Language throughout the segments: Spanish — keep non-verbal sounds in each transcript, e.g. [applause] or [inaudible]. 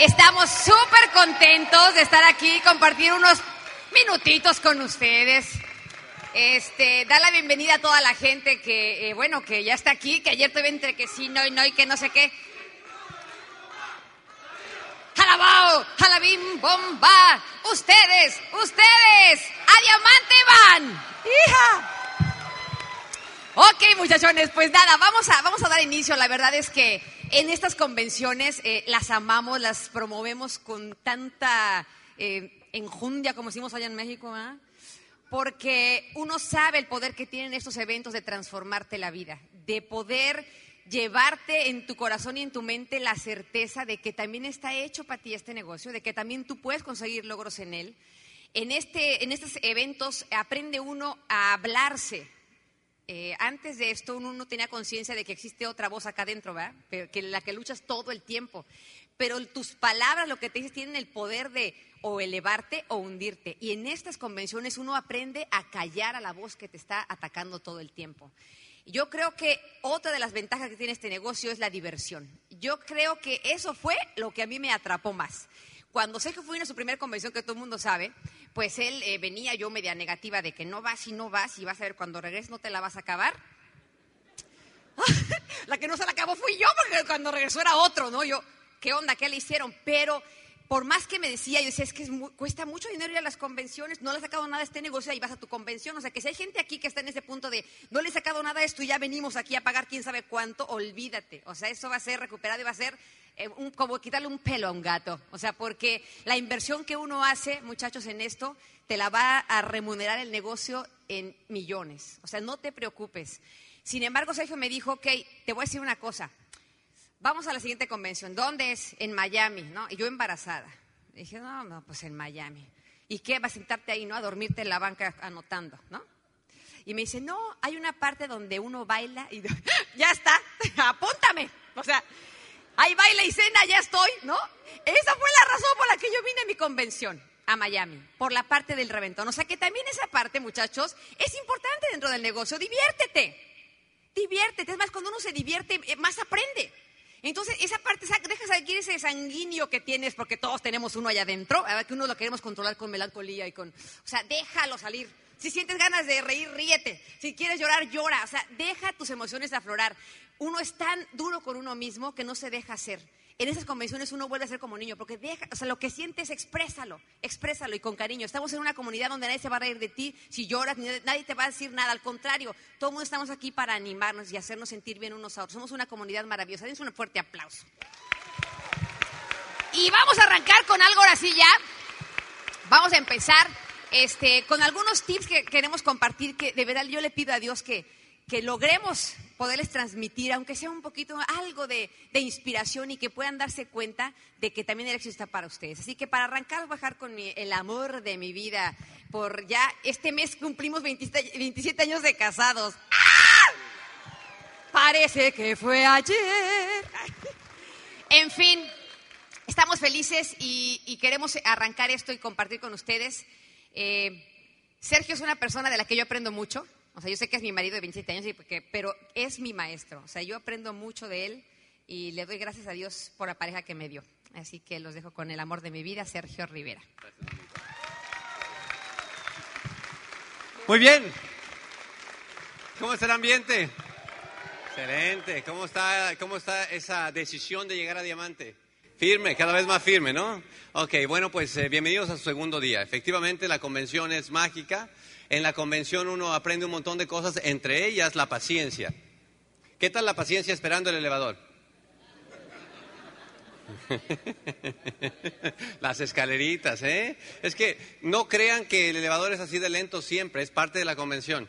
Estamos súper contentos de estar aquí compartir unos minutitos con ustedes. Este, dar la bienvenida a toda la gente que, eh, bueno, que ya está aquí, que ayer tuve entre que sí, no y no y que no sé qué. jalabao, jalabim, bomba. Ustedes, ustedes, a diamante van. Hija. Ok, muchachones, pues nada, vamos a, vamos a dar inicio. La verdad es que en estas convenciones eh, las amamos, las promovemos con tanta eh, enjundia, como decimos allá en México, porque uno sabe el poder que tienen estos eventos de transformarte la vida, de poder llevarte en tu corazón y en tu mente la certeza de que también está hecho para ti este negocio, de que también tú puedes conseguir logros en él. En, este, en estos eventos aprende uno a hablarse, eh, antes de esto uno no tenía conciencia de que existe otra voz acá adentro, ¿verdad? Que la que luchas todo el tiempo. Pero tus palabras, lo que te dices, tienen el poder de o elevarte o hundirte. Y en estas convenciones uno aprende a callar a la voz que te está atacando todo el tiempo. Yo creo que otra de las ventajas que tiene este negocio es la diversión. Yo creo que eso fue lo que a mí me atrapó más. Cuando Sergio fue a su primera convención, que todo el mundo sabe, pues él eh, venía yo media negativa de que no vas y no vas y vas a ver cuando regreses no te la vas a acabar. [laughs] la que no se la acabó fui yo porque cuando regresó era otro, ¿no? Yo, ¿qué onda? ¿Qué le hicieron? Pero por más que me decía, yo decía, es que cuesta mucho dinero ir a las convenciones, no le he sacado nada a este negocio y vas a tu convención. O sea, que si hay gente aquí que está en ese punto de, no le he sacado nada a esto y ya venimos aquí a pagar quién sabe cuánto, olvídate. O sea, eso va a ser recuperado y va a ser eh, como quitarle un pelo a un gato. O sea, porque la inversión que uno hace, muchachos, en esto, te la va a remunerar el negocio en millones. O sea, no te preocupes. Sin embargo, Sergio me dijo, ok, te voy a decir una cosa. Vamos a la siguiente convención. ¿Dónde es? En Miami, ¿no? Y yo embarazada. dije, no, no, pues en Miami. ¿Y qué? ¿Vas a sentarte ahí, no? A dormirte en la banca anotando, ¿no? Y me dice, no, hay una parte donde uno baila y [laughs] ya está, [laughs] apúntame. O sea, Ahí baila y cena, ya estoy, ¿no? Esa fue la razón por la que yo vine a mi convención a Miami, por la parte del reventón. O sea que también esa parte, muchachos, es importante dentro del negocio. Diviértete, diviértete. Es más, cuando uno se divierte, eh, más aprende. Entonces, esa parte, deja salir ese sanguíneo que tienes, porque todos tenemos uno allá adentro, que uno lo queremos controlar con melancolía y con... O sea, déjalo salir. Si sientes ganas de reír, ríete. Si quieres llorar, llora. O sea, deja tus emociones aflorar. Uno es tan duro con uno mismo que no se deja hacer. En esas convenciones uno vuelve a ser como niño, porque deja, o sea, lo que sientes, exprésalo, exprésalo y con cariño. Estamos en una comunidad donde nadie se va a reír de ti si lloras, nadie te va a decir nada, al contrario, todos mundo estamos aquí para animarnos y hacernos sentir bien unos a otros. Somos una comunidad maravillosa. Dense un fuerte aplauso. Y vamos a arrancar con algo ahora sí ya. Vamos a empezar este, con algunos tips que queremos compartir, que de verdad yo le pido a Dios que, que logremos poderles transmitir, aunque sea un poquito algo de, de, inspiración y que puedan darse cuenta de que también el éxito está para ustedes. Así que para arrancar, bajar con el amor de mi vida, por ya este mes cumplimos 27, años de casados. ¡Ah! Parece que fue ayer. En fin, estamos felices y, y queremos arrancar esto y compartir con ustedes. Eh, Sergio es una persona de la que yo aprendo mucho. O sea, yo sé que es mi marido de 27 años, pero es mi maestro. O sea, yo aprendo mucho de él y le doy gracias a Dios por la pareja que me dio. Así que los dejo con el amor de mi vida, Sergio Rivera. Muy bien. ¿Cómo está el ambiente? Excelente. ¿Cómo está, cómo está esa decisión de llegar a Diamante? Firme, cada vez más firme, ¿no? Ok, bueno, pues eh, bienvenidos a su segundo día. Efectivamente, la convención es mágica. En la convención uno aprende un montón de cosas, entre ellas la paciencia. ¿Qué tal la paciencia esperando el elevador? [laughs] Las escaleritas, ¿eh? Es que no crean que el elevador es así de lento siempre, es parte de la convención.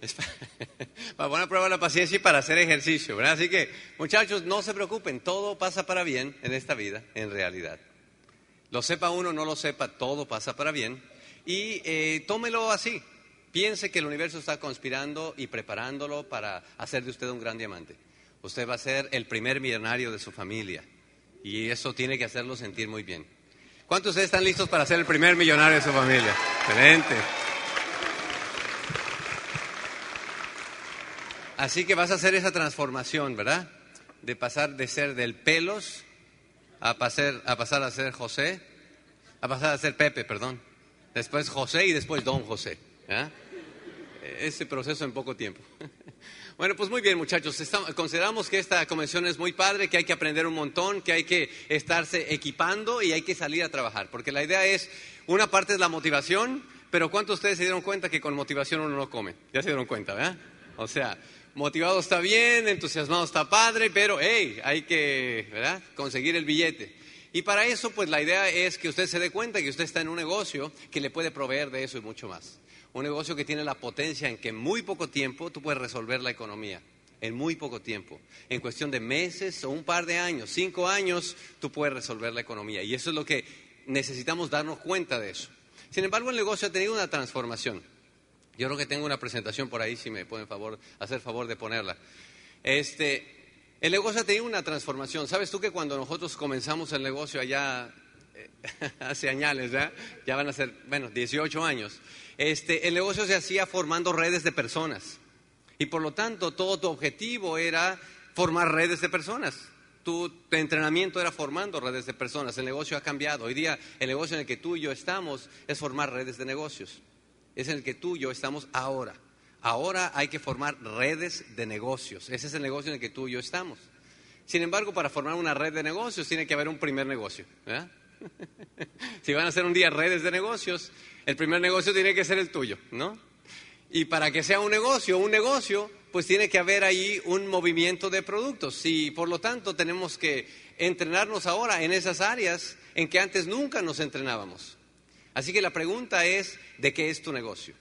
[laughs] Para [laughs] poner a prueba la paciencia y para hacer ejercicio, ¿verdad? Así que, muchachos, no se preocupen, todo pasa para bien en esta vida, en realidad. Lo sepa uno, no lo sepa, todo pasa para bien. Y eh, tómelo así. Piense que el universo está conspirando y preparándolo para hacer de usted un gran diamante. Usted va a ser el primer millonario de su familia. Y eso tiene que hacerlo sentir muy bien. ¿Cuántos de ustedes están listos para ser el primer millonario de su familia? Excelente. Así que vas a hacer esa transformación, ¿verdad? de pasar de ser del pelos a pasar a, pasar a ser José, a pasar a ser Pepe, perdón. Después José y después Don José. ¿ya? Ese proceso en poco tiempo. [laughs] Bueno, pues muy bien muchachos, consideramos que esta convención es muy padre, que hay que aprender un montón, que hay que estarse equipando y hay que salir a trabajar, porque la idea es, una parte es la motivación, pero ¿cuántos de ustedes se dieron cuenta que con motivación uno no come? Ya se dieron cuenta, ¿verdad? O sea, motivado está bien, entusiasmado está padre, pero hey, hay que, ¿verdad? Conseguir el billete. Y para eso, pues la idea es que usted se dé cuenta que usted está en un negocio que le puede proveer de eso y mucho más. Un negocio que tiene la potencia en que en muy poco tiempo tú puedes resolver la economía. En muy poco tiempo. En cuestión de meses o un par de años, cinco años, tú puedes resolver la economía. Y eso es lo que necesitamos darnos cuenta de eso. Sin embargo, el negocio ha tenido una transformación. Yo creo que tengo una presentación por ahí, si me pueden favor, hacer favor de ponerla. Este, el negocio ha tenido una transformación. ¿Sabes tú que cuando nosotros comenzamos el negocio allá eh, [laughs] hace años, ¿verdad? ya van a ser, bueno, 18 años, este, el negocio se hacía formando redes de personas. Y por lo tanto, todo tu objetivo era formar redes de personas. Tu entrenamiento era formando redes de personas. El negocio ha cambiado. Hoy día, el negocio en el que tú y yo estamos es formar redes de negocios. Es en el que tú y yo estamos ahora. Ahora hay que formar redes de negocios. Ese es el negocio en el que tú y yo estamos. Sin embargo, para formar una red de negocios tiene que haber un primer negocio. [laughs] si van a hacer un día redes de negocios, el primer negocio tiene que ser el tuyo, ¿no? Y para que sea un negocio, un negocio, pues tiene que haber ahí un movimiento de productos. Y por lo tanto tenemos que entrenarnos ahora en esas áreas en que antes nunca nos entrenábamos. Así que la pregunta es, ¿de qué es tu negocio?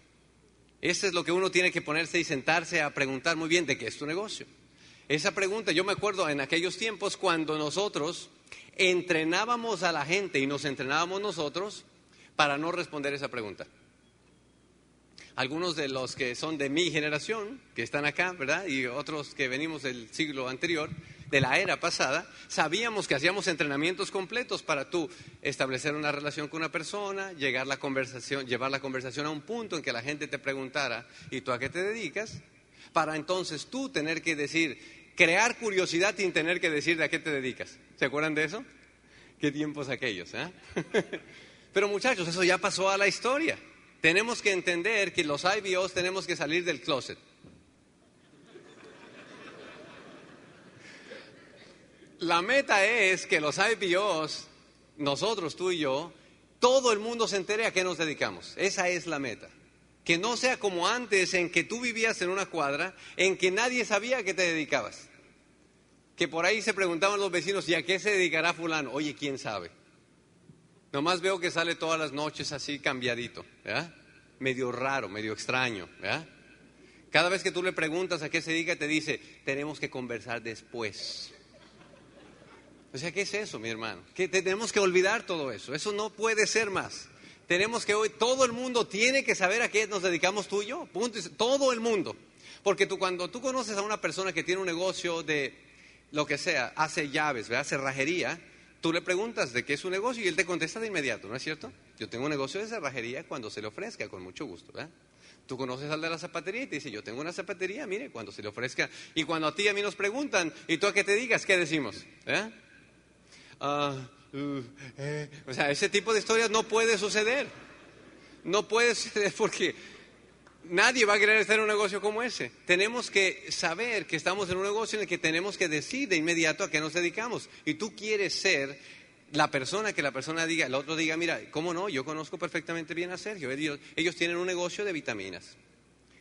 Eso es lo que uno tiene que ponerse y sentarse a preguntar muy bien, ¿de qué es tu negocio? Esa pregunta, yo me acuerdo en aquellos tiempos cuando nosotros entrenábamos a la gente y nos entrenábamos nosotros para no responder esa pregunta. Algunos de los que son de mi generación, que están acá, ¿verdad? Y otros que venimos del siglo anterior, de la era pasada, sabíamos que hacíamos entrenamientos completos para tú establecer una relación con una persona, llegar la conversación, llevar la conversación a un punto en que la gente te preguntara, ¿y tú a qué te dedicas? Para entonces tú tener que decir, crear curiosidad sin tener que decir de a qué te dedicas. ¿Se acuerdan de eso? ¿Qué tiempos aquellos? ¿eh? [laughs] Pero muchachos, eso ya pasó a la historia. Tenemos que entender que los IBOs tenemos que salir del closet. La meta es que los IBOs, nosotros, tú y yo, todo el mundo se entere a qué nos dedicamos. Esa es la meta. Que no sea como antes en que tú vivías en una cuadra en que nadie sabía a qué te dedicabas. Que por ahí se preguntaban los vecinos, ¿y a qué se dedicará fulano? Oye, ¿quién sabe? Nomás veo que sale todas las noches así cambiadito, ¿verdad? Medio raro, medio extraño, ¿verdad? Cada vez que tú le preguntas a qué se dedica, te dice, tenemos que conversar después. O sea, ¿qué es eso, mi hermano? Que tenemos que olvidar todo eso. Eso no puede ser más. Tenemos que hoy, todo el mundo tiene que saber a qué nos dedicamos tú y yo. Punto. Todo el mundo. Porque tú, cuando tú conoces a una persona que tiene un negocio de lo que sea, hace llaves, ¿verdad? cerrajería, tú le preguntas de qué es su negocio y él te contesta de inmediato, ¿no es cierto? Yo tengo un negocio de cerrajería cuando se le ofrezca, con mucho gusto, ¿verdad? Tú conoces al de la zapatería y te dice, yo tengo una zapatería, mire, cuando se le ofrezca. Y cuando a ti y a mí nos preguntan, ¿y tú a qué te digas? ¿Qué decimos? ¿Eh? Ah, uh, eh. O sea, ese tipo de historias no puede suceder. No puede [laughs] suceder porque nadie va a querer en un negocio como ese. Tenemos que saber que estamos en un negocio en el que tenemos que decir de inmediato a qué nos dedicamos. Y tú quieres ser la persona que la persona diga, el otro diga, mira, ¿cómo no? Yo conozco perfectamente bien a Sergio. Ellos tienen un negocio de vitaminas.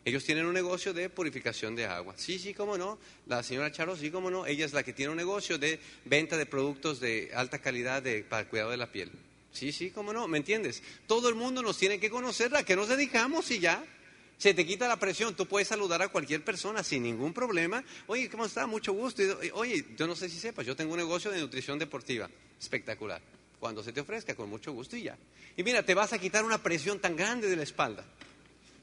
Ellos tienen un negocio de purificación de agua. Sí, sí, cómo no. La señora Charo, sí, cómo no. Ella es la que tiene un negocio de venta de productos de alta calidad para el cuidado de la piel. Sí, sí, cómo no. ¿Me entiendes? Todo el mundo nos tiene que conocer a qué nos dedicamos y ya. Se te quita la presión. Tú puedes saludar a cualquier persona sin ningún problema. Oye, ¿cómo está? Mucho gusto. Oye, yo no sé si sepas, yo tengo un negocio de nutrición deportiva. Espectacular. Cuando se te ofrezca, con mucho gusto y ya. Y mira, te vas a quitar una presión tan grande de la espalda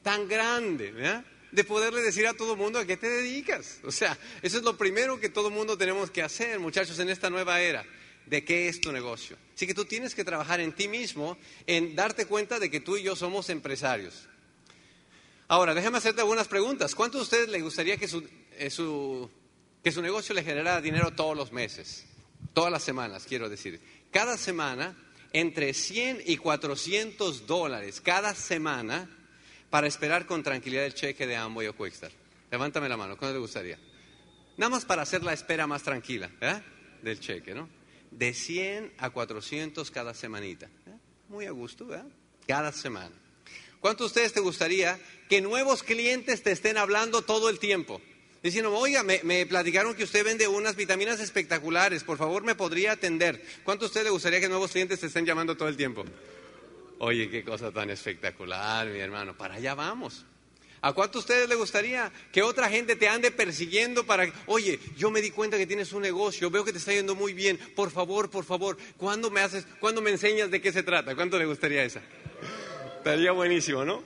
tan grande. De poderle decir a todo mundo a qué te dedicas. O sea, eso es lo primero que todo mundo tenemos que hacer, muchachos, en esta nueva era. ¿De qué es tu negocio? Así que tú tienes que trabajar en ti mismo, en darte cuenta de que tú y yo somos empresarios. Ahora, déjame hacerte algunas preguntas. ¿Cuántos de ustedes les gustaría que su, eh, su que su negocio le genera dinero todos los meses, todas las semanas, quiero decir. Cada semana, entre 100 y 400 dólares cada semana para esperar con tranquilidad el cheque de Amway o Quickstar. Levántame la mano, ¿cuándo le gustaría? Nada más para hacer la espera más tranquila ¿eh? del cheque, ¿no? De 100 a 400 cada semanita. ¿eh? Muy a gusto, ¿verdad? Cada semana. ¿Cuántos de ustedes te gustaría que nuevos clientes te estén hablando todo el tiempo? Diciendo, oiga, me, me, platicaron que usted vende unas vitaminas espectaculares, por favor me podría atender. ¿Cuánto a usted le gustaría que nuevos clientes te estén llamando todo el tiempo? Oye, qué cosa tan espectacular, mi hermano, para allá vamos. ¿A cuánto a ustedes les gustaría que otra gente te ande persiguiendo para, oye, yo me di cuenta que tienes un negocio, veo que te está yendo muy bien, por favor, por favor, ¿cuándo me haces, cuándo me enseñas de qué se trata? ¿Cuánto le gustaría esa? Estaría buenísimo, ¿no?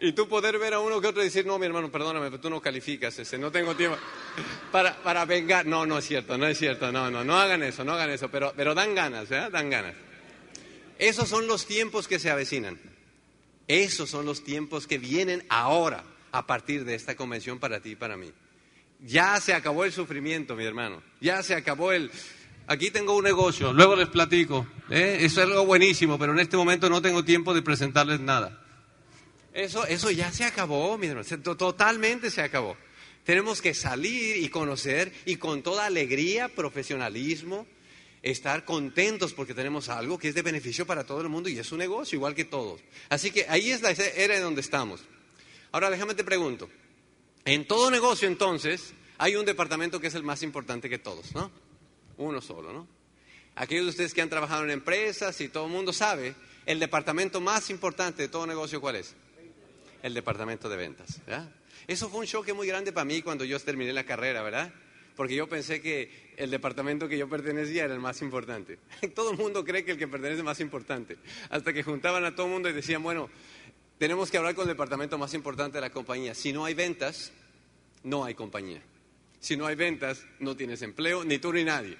Y tú poder ver a uno que otro y decir, no, mi hermano, perdóname, pero tú no calificas ese, no tengo tiempo para, para vengar. No, no es cierto, no es cierto, no, no, no hagan eso, no hagan eso, pero, pero dan ganas, ¿eh? Dan ganas. Esos son los tiempos que se avecinan. Esos son los tiempos que vienen ahora a partir de esta convención para ti y para mí. Ya se acabó el sufrimiento, mi hermano. Ya se acabó el... Aquí tengo un negocio, luego les platico. ¿eh? Eso es algo buenísimo, pero en este momento no tengo tiempo de presentarles nada. Eso, eso ya se acabó, mi hermano. Totalmente se acabó. Tenemos que salir y conocer y con toda alegría, profesionalismo, estar contentos porque tenemos algo que es de beneficio para todo el mundo y es un negocio igual que todos. Así que ahí es la era de donde estamos. Ahora déjame te pregunto, en todo negocio entonces hay un departamento que es el más importante que todos, ¿no? Uno solo, ¿no? Aquellos de ustedes que han trabajado en empresas y todo el mundo sabe, el departamento más importante de todo negocio, ¿cuál es? El departamento de ventas. Eso fue un choque muy grande para mí cuando yo terminé la carrera, ¿verdad? porque yo pensé que el departamento que yo pertenecía era el más importante. [laughs] Todo el mundo cree que el que pertenece es más importante. Hasta que juntaban a todo el mundo y decían, bueno, tenemos que hablar con el departamento más importante de la compañía. Si no hay ventas, no hay compañía. Si no hay ventas, no tienes empleo, ni tú ni nadie.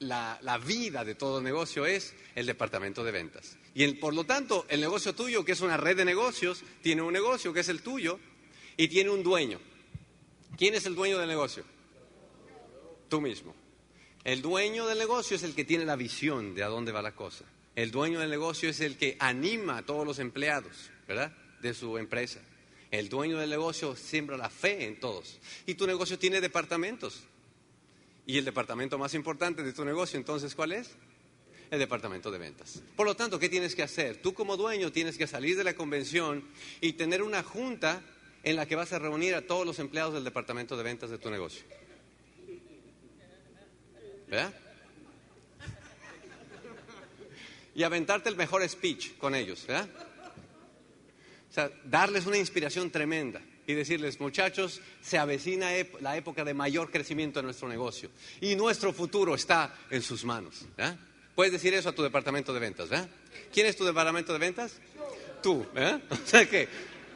La, vida de todo negocio es el departamento de ventas. Y por lo tanto, el negocio tuyo, que es una red de negocios, tiene un negocio que es el tuyo y tiene un dueño. ¿Quién es el dueño del negocio? Tú mismo. El dueño del negocio es el que tiene la visión de a dónde va la cosa. El dueño del negocio es el que anima a todos los empleados, ¿verdad? De su empresa. El dueño del negocio siembra la fe en todos. Y tu negocio tiene departamentos. Y el departamento más importante de tu negocio, entonces, ¿cuál es? El departamento de ventas. Por lo tanto, ¿qué tienes que hacer? Tú como dueño tienes que salir de la convención y tener una junta en la que vas a reunir a todos los empleados del departamento de ventas de tu negocio. ¿Verdad? Y aventarte el mejor speech con ellos, ¿verdad? O sea, darles una inspiración tremenda y decirles, muchachos, se avecina la época de mayor crecimiento de nuestro negocio y nuestro futuro está en sus manos. ¿verdad? Puedes decir eso a tu departamento de ventas, ¿verdad? ¿Quién es tu departamento de ventas? Tú. [laughs] O sea que,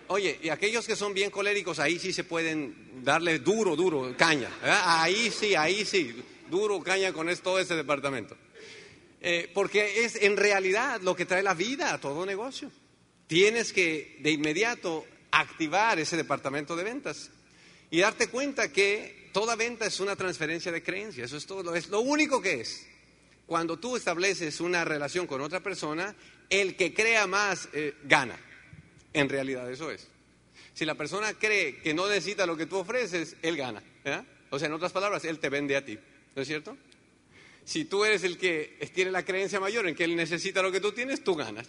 oye, y aquellos que son bien coléricos, ahí sí se pueden darle duro, duro, caña. Ahí sí, ahí sí duro caña con todo ese departamento. Eh, porque es en realidad lo que trae la vida a todo negocio. Tienes que de inmediato activar ese departamento de ventas y darte cuenta que toda venta es una transferencia de creencia. Eso es todo, es lo único que es. Cuando tú estableces una relación con otra persona, el que crea más eh, gana. En realidad eso es. Si la persona cree que no necesita lo que tú ofreces, él gana. O sea, en otras palabras, él te vende a ti. ¿No es cierto? Si tú eres el que tiene la creencia mayor en que él necesita lo que tú tienes, tú ganas.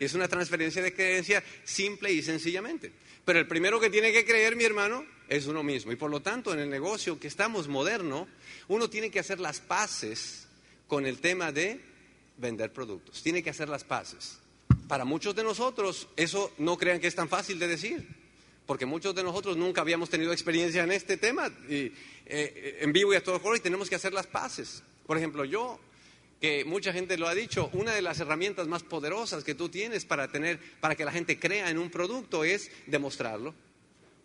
Es una transferencia de creencia simple y sencillamente. Pero el primero que tiene que creer, mi hermano, es uno mismo. Y por lo tanto, en el negocio que estamos moderno, uno tiene que hacer las paces con el tema de vender productos. Tiene que hacer las paces. Para muchos de nosotros, eso no crean que es tan fácil de decir porque muchos de nosotros nunca habíamos tenido experiencia en este tema y, eh, en vivo y a todo color y tenemos que hacer las paces. Por ejemplo, yo, que mucha gente lo ha dicho, una de las herramientas más poderosas que tú tienes para tener, para que la gente crea en un producto es demostrarlo.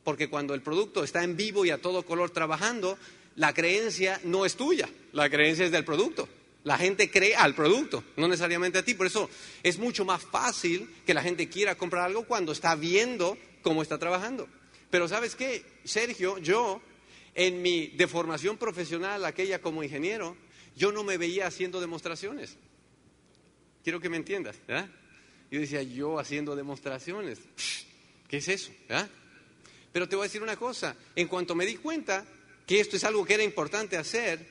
Porque cuando el producto está en vivo y a todo color trabajando, la creencia no es tuya, la creencia es del producto. La gente cree al producto, no necesariamente a ti. Por eso es mucho más fácil que la gente quiera comprar algo cuando está viendo cómo está trabajando. Pero sabes qué, Sergio, yo en mi deformación profesional, aquella como ingeniero, yo no me veía haciendo demostraciones. Quiero que me entiendas. Yo decía, yo haciendo demostraciones, ¿qué es eso? ¿verdad? Pero te voy a decir una cosa, en cuanto me di cuenta que esto es algo que era importante hacer,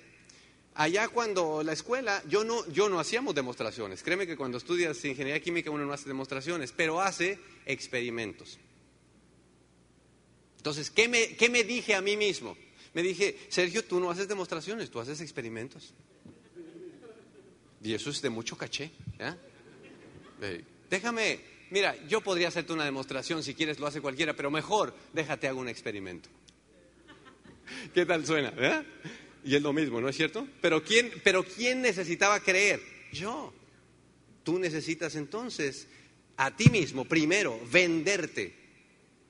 allá cuando la escuela, yo no, yo no hacíamos demostraciones. Créeme que cuando estudias ingeniería química uno no hace demostraciones, pero hace experimentos. Entonces, ¿qué me, qué me dije a mí mismo? Me dije, Sergio, tú no haces demostraciones, tú haces experimentos. Y eso es de mucho caché. Déjame, mira, yo podría hacerte una demostración, si quieres lo hace cualquiera, pero mejor déjate hago un experimento. ¿Qué tal suena? Y es lo mismo, ¿no es cierto? Pero ¿quién, pero ¿quién necesitaba creer? Yo. Tú necesitas entonces a ti mismo, primero, venderte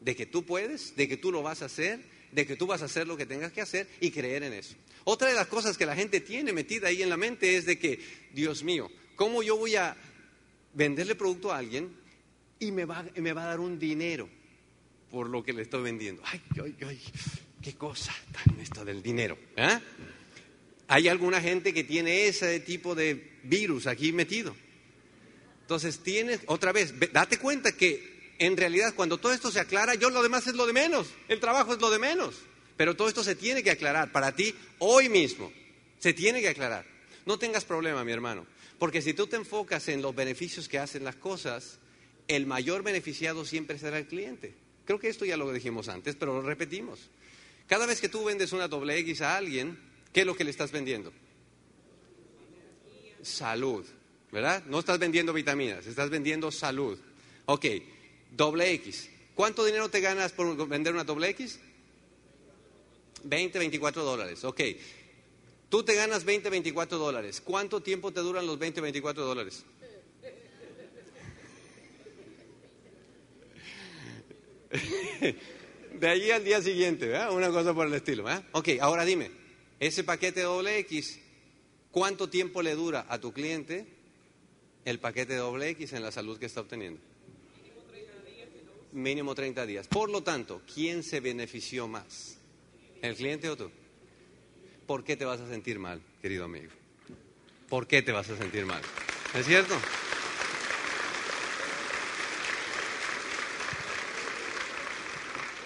de que tú puedes, de que tú lo vas a hacer, de que tú vas a hacer lo que tengas que hacer y creer en eso. Otra de las cosas que la gente tiene metida ahí en la mente es de que, Dios mío, ¿cómo yo voy a venderle producto a alguien y me va, me va a dar un dinero por lo que le estoy vendiendo? Ay, ay, ay, qué cosa tan esto del dinero. ¿eh? Hay alguna gente que tiene ese tipo de virus aquí metido. Entonces tienes, otra vez, date cuenta que en realidad cuando todo esto se aclara, yo lo demás es lo de menos, el trabajo es lo de menos. Pero todo esto se tiene que aclarar para ti hoy mismo. Se tiene que aclarar. No tengas problema, mi hermano. Porque si tú te enfocas en los beneficios que hacen las cosas, el mayor beneficiado siempre será el cliente. Creo que esto ya lo dijimos antes, pero lo repetimos. Cada vez que tú vendes una doble X a alguien, ¿qué es lo que le estás vendiendo? Salud, ¿verdad? No estás vendiendo vitaminas, estás vendiendo salud. Ok, doble X. ¿Cuánto dinero te ganas por vender una doble X? 20, 24 dólares. Ok. Tú te ganas 20, 24 dólares. ¿Cuánto tiempo te duran los 20, 24 dólares? [laughs] De allí al día siguiente, ¿verdad? Una cosa por el estilo, ¿verdad? Ok, ahora dime, ese paquete doble X, ¿cuánto tiempo le dura a tu cliente el paquete doble X en la salud que está obteniendo? Mínimo 30 días. Por lo tanto, ¿quién se benefició más? ¿El cliente o tú? ¿Por qué te vas a sentir mal, querido amigo? ¿Por qué te vas a sentir mal? ¿Es cierto?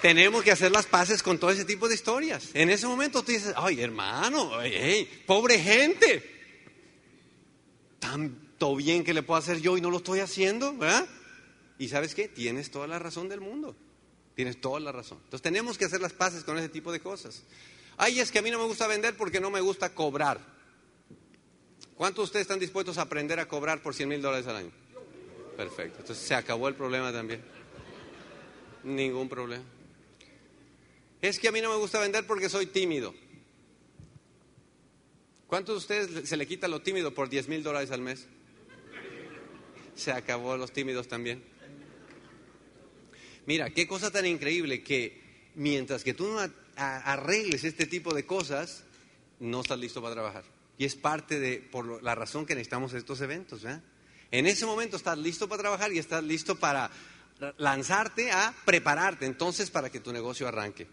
Tenemos que hacer las paces con todo ese tipo de historias. En ese momento tú dices, ay hermano, pobre gente. Tanto bien que le puedo hacer yo y no lo estoy haciendo, ¿verdad? Y sabes qué? Tienes toda la razón del mundo. Tienes toda la razón. Entonces tenemos que hacer las paces con ese tipo de cosas. Ay, es que a mí no me gusta vender porque no me gusta cobrar. ¿Cuántos de ustedes están dispuestos a aprender a cobrar por 100 mil dólares al año? Perfecto. Entonces se acabó el problema también. Ningún problema. Es que a mí no me gusta vender porque soy tímido. ¿Cuántos de ustedes se le quita lo tímido por 10 mil dólares al mes? Se acabó los tímidos también. Mira, qué cosa tan increíble que mientras que tú no arregles este tipo de cosas, no estás listo para trabajar. Y es parte de, por la razón que necesitamos estos eventos. En ese momento estás listo para trabajar y estás listo para lanzarte a prepararte entonces para que tu negocio arranque.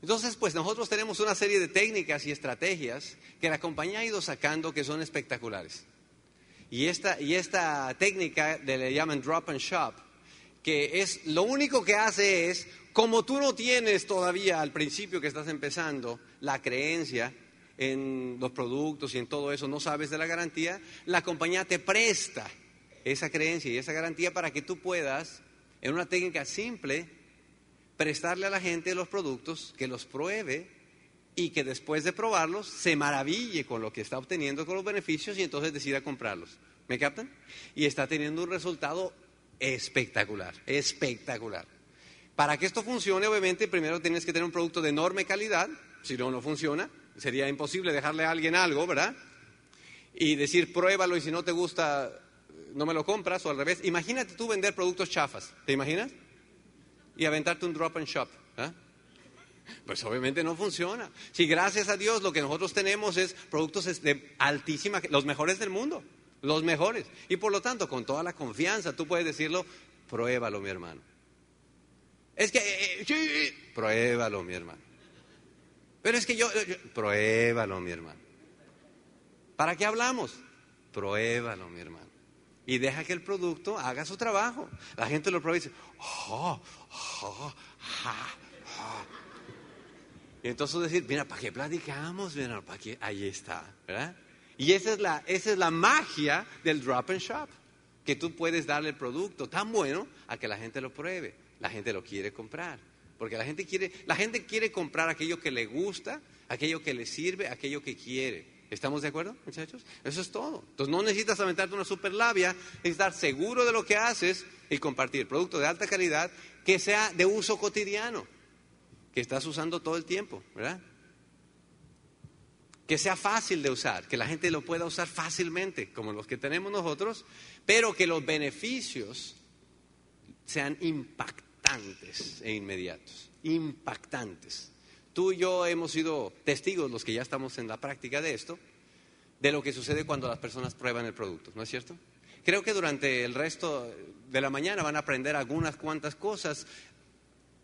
Entonces, pues nosotros tenemos una serie de técnicas y estrategias que la compañía ha ido sacando que son espectaculares. Y esta, y esta técnica le llaman drop and shop que es lo único que hace es, como tú no tienes todavía al principio que estás empezando la creencia en los productos y en todo eso, no sabes de la garantía, la compañía te presta esa creencia y esa garantía para que tú puedas, en una técnica simple, prestarle a la gente los productos, que los pruebe y que después de probarlos se maraville con lo que está obteniendo con los beneficios y entonces decida comprarlos. ¿Me captan? Y está teniendo un resultado espectacular, espectacular. Para que esto funcione, obviamente, primero tienes que tener un producto de enorme calidad, si no, no funciona. Sería imposible dejarle a alguien algo, ¿verdad? Y decir, pruébalo y si no te gusta, no me lo compras, o al revés. Imagínate tú vender productos chafas, ¿te imaginas? Y aventarte un drop and shop. ¿eh? Pues obviamente no funciona. Si gracias a Dios lo que nosotros tenemos es productos de altísima, los mejores del mundo los mejores. Y por lo tanto, con toda la confianza, tú puedes decirlo, pruébalo, mi hermano. Es que, eh, eh, pruébalo, mi hermano. Pero es que yo, pruébalo, mi hermano. ¿Para qué hablamos? Pruébalo, mi hermano. Y deja que el producto haga su trabajo. La gente lo prueba y dice, "Oh, oh, ah, ah". Y entonces decir, mira, ¿para qué platicamos? Mira, ¿para qué? Ahí está, ¿verdad? Y esa es, la, esa es la magia del drop and shop, que tú puedes darle el producto tan bueno a que la gente lo pruebe. La gente lo quiere comprar, porque la gente quiere, la gente quiere comprar aquello que le gusta, aquello que le sirve, aquello que quiere. ¿Estamos de acuerdo, muchachos? Eso es todo. Entonces no necesitas aventarte una super labia, necesitas estar seguro de lo que haces y compartir producto de alta calidad que sea de uso cotidiano que estás usando todo el tiempo, ¿verdad? Que sea fácil de usar, que la gente lo pueda usar fácilmente, como los que tenemos nosotros, pero que los beneficios sean impactantes e inmediatos, impactantes. Tú y yo hemos sido testigos, los que ya estamos en la práctica de esto, de lo que sucede cuando las personas prueban el producto, ¿no es cierto? Creo que durante el resto de la mañana van a aprender algunas cuantas cosas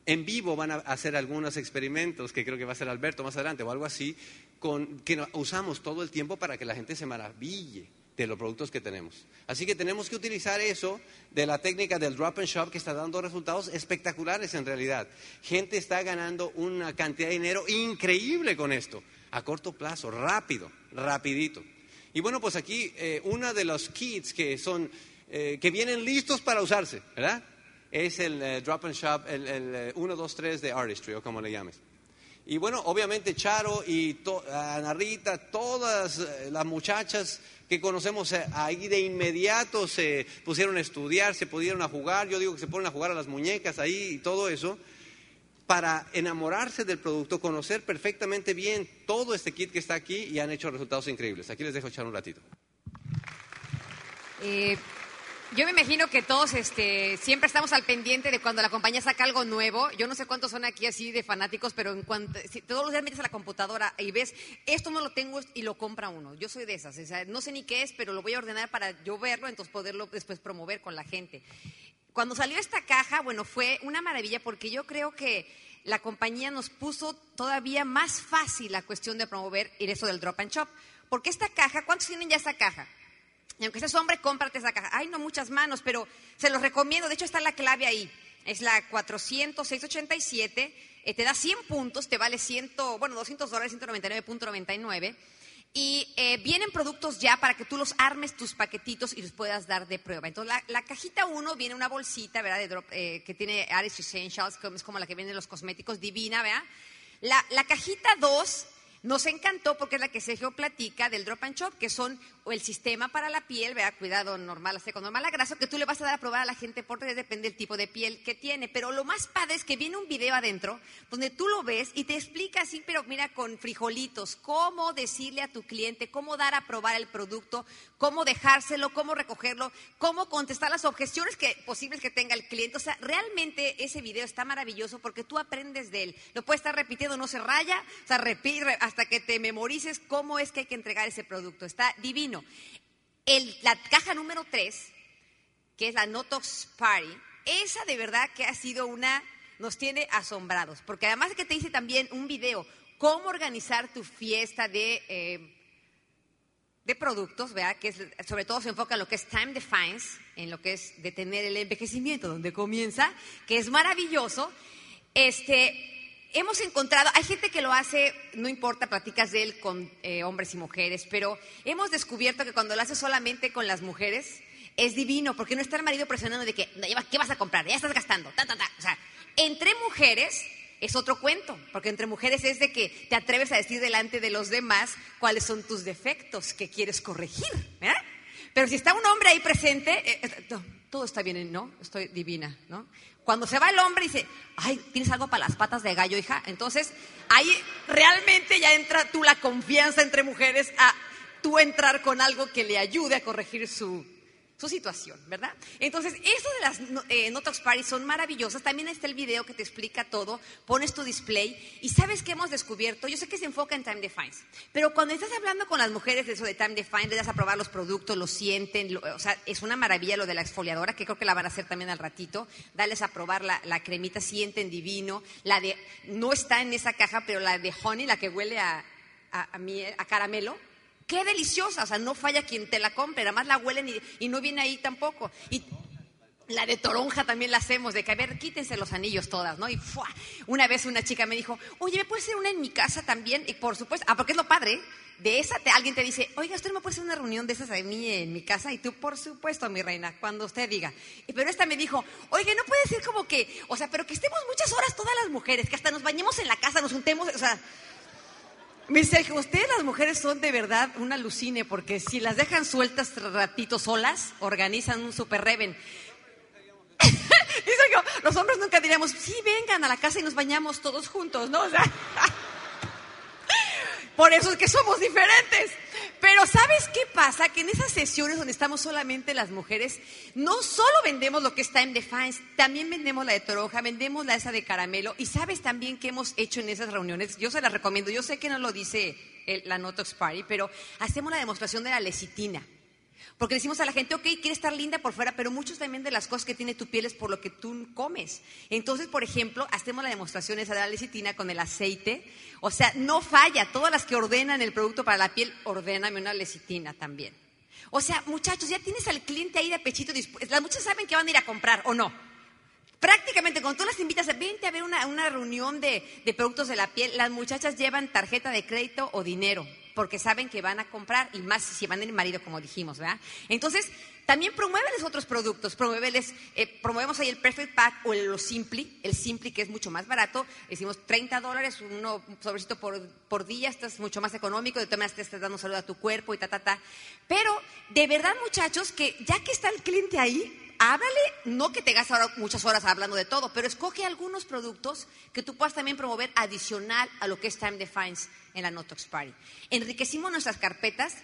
en vivo van a hacer algunos experimentos que creo que va a hacer Alberto más adelante o algo así, con, que usamos todo el tiempo para que la gente se maraville de los productos que tenemos. Así que tenemos que utilizar eso de la técnica del drop and shop que está dando resultados espectaculares en realidad. Gente está ganando una cantidad de dinero increíble con esto, a corto plazo, rápido, rapidito. Y bueno, pues aquí eh, uno de los kits que son, eh, que vienen listos para usarse, ¿verdad? Es el eh, Drop and Shop, el, el eh, 1, 2, 3 de Artistry, o como le llames. Y bueno, obviamente Charo y Ana Rita, todas eh, las muchachas que conocemos eh, ahí de inmediato se pusieron a estudiar, se pudieron a jugar, yo digo que se ponen a jugar a las muñecas ahí y todo eso, para enamorarse del producto, conocer perfectamente bien todo este kit que está aquí y han hecho resultados increíbles. Aquí les dejo echar un ratito. Eh, yo me imagino que todos este, siempre estamos al pendiente de cuando la compañía saca algo nuevo. Yo no sé cuántos son aquí así de fanáticos, pero en cuanto, si todos los días metes a la computadora y ves, esto no lo tengo y lo compra uno. Yo soy de esas. No sé ni qué es, pero lo voy a ordenar para yo verlo, entonces poderlo después promover con la gente. Cuando salió esta caja, bueno, fue una maravilla porque yo creo que la compañía nos puso todavía más fácil la cuestión de promover y eso del drop and shop. Porque esta caja, ¿cuántos tienen ya esta caja? Aunque seas hombre, cómprate esa caja. Ay, no muchas manos, pero se los recomiendo. De hecho, está la clave ahí. Es la 40687. Eh, te da 100 puntos, te vale 100, bueno, 200 dólares, 199.99. Y eh, vienen productos ya para que tú los armes tus paquetitos y los puedas dar de prueba. Entonces, la, cajita 1 viene una bolsita, ¿verdad? De drop, eh, que tiene Aris Essentials, que es como la que viene en los cosméticos, divina, ¿verdad? La, la cajita 2 nos encantó porque es la que Sergio platica del drop and shop, que son el sistema para la piel, ¿verdad? Cuidado normal, seco, normal a graso, que tú le vas a dar a probar a la gente porque depende del tipo de piel que tiene. Pero lo más padre es que viene un video adentro donde tú lo ves y te explica así, pero mira, con frijolitos, cómo decirle a tu cliente, cómo dar a probar el producto, cómo dejárselo, cómo recogerlo, cómo contestar las objeciones que, posibles que tenga el cliente. O sea, realmente ese video está maravilloso porque tú aprendes de él. Lo puedes estar repitiendo, no se raya, o sea, repite hasta que te memorices cómo es que hay que entregar ese producto. Está divino. La caja número 3, que es la Notox Party, esa de verdad que ha sido una, nos tiene asombrados, porque además de que te dice también un video, cómo organizar tu fiesta de, eh, de productos, ¿verdad? Que sobre todo se enfoca en lo que es time defines, en lo que es detener el envejecimiento, donde comienza, que es maravilloso. Este, hemos encontrado, hay gente que lo hace, no importa, platicas de él con eh, hombres y mujeres, pero hemos descubierto que cuando lo haces solamente con las mujeres, es divino, porque no está el marido presionando de que, "No, ¿qué vas a comprar? Ya estás gastando, ta, ta, ta. O sea, entre mujeres es otro cuento, porque entre mujeres es de que te atreves a decir delante de los demás cuáles son tus defectos que quieres corregir, ¿verdad? Pero si está un hombre ahí presente, eh, eh, todo está bien, ¿no? Estoy divina, ¿no? Cuando se va el hombre y dice, ay, ¿tienes algo para las patas de gallo, hija? Entonces, ahí realmente ya entra tú la confianza entre mujeres a tú entrar con algo que le ayude a corregir su, su situación, ¿verdad? Entonces, eso de las no- eh, Party son maravillosas. También está el video que te explica todo, pones tu display y sabes que hemos descubierto, yo sé que se enfoca en Time Defines, pero cuando estás hablando con las mujeres de eso de Time Defines, le das a probar los productos, lo sienten, o sea, es una maravilla lo de la exfoliadora, que creo que la van a hacer también al ratito, dales a probar la, la cremita, sienten divino, la de, no está en esa caja, pero la de Honey, la que huele a, a caramelo, Qué deliciosa, o sea, no falla quien te la compre, nada más la huelen y, no viene ahí tampoco. Y la de toronja también la hacemos, de que a ver, quítense los anillos todas, ¿no? Y ¡fua! una vez una chica me dijo, oye, ¿me puede hacer una en mi casa también? Y por supuesto, ah, porque es lo padre, de esa alguien te dice, oiga, ¿usted no me puede hacer una reunión de esas a mí en mi casa? Y tú, por supuesto, mi reina, cuando usted diga. Y, pero esta me dijo, oye, no puede ser como que, o sea, pero que estemos muchas horas todas las mujeres, que hasta nos bañemos en la casa, nos juntemos, o sea... Me dice, ustedes las mujeres son de verdad un alucine, porque si las dejan sueltas ratito solas, organizan un super reven. [laughs] Dice yo, los hombres nunca diríamos, sí, vengan a la casa y nos bañamos todos juntos, ¿no? O sea, [laughs] por eso es que somos diferentes. Pero ¿sabes qué pasa? Que en esas sesiones donde estamos solamente las mujeres, no solo vendemos lo que está en Defiance, también vendemos la de toronja, vendemos la esa de caramelo. Y ¿sabes también qué hemos hecho en esas reuniones? Yo se las recomiendo. Yo sé que no lo dice el- la Notox Party, pero hacemos la demostración de la lecitina. Porque decimos a la gente, ok, quiere estar linda por fuera, pero muchos también de las cosas que tiene tu piel es por lo que tú comes. Entonces, por ejemplo, hacemos la demostración esa de la lecitina con el aceite. O sea, no falla. Todas las que ordenan el producto para la piel, ordéname una lecitina también. O sea, muchachos, ya tienes al cliente ahí de pechito dispuesto. Las muchachas saben que van a ir a comprar, ¿o no? Prácticamente, cuando tú las invitas vente a ver una, una reunión de, de productos de la piel, las muchachas llevan tarjeta de crédito o dinero, porque saben que van a comprar, y más si van el marido, como dijimos, ¿verdad? Entonces, también promuéveles otros productos, promuéveles, eh, promovemos ahí el Perfect Pack o el, lo Simply, el Simply que es mucho más barato, decimos 30 dólares, uno, un sobrecito por, por día, estás mucho más económico, de todas maneras te estás dando salud a tu cuerpo y ta, ta, ta. Pero, de verdad, muchachos, que ya que está el cliente ahí, háblale, no que te gastes ahora muchas horas hablando de todo, pero escoge algunos productos que tú puedas también promover adicional a lo que es Time Defines en la Notox Party. Enriquecimos nuestras carpetas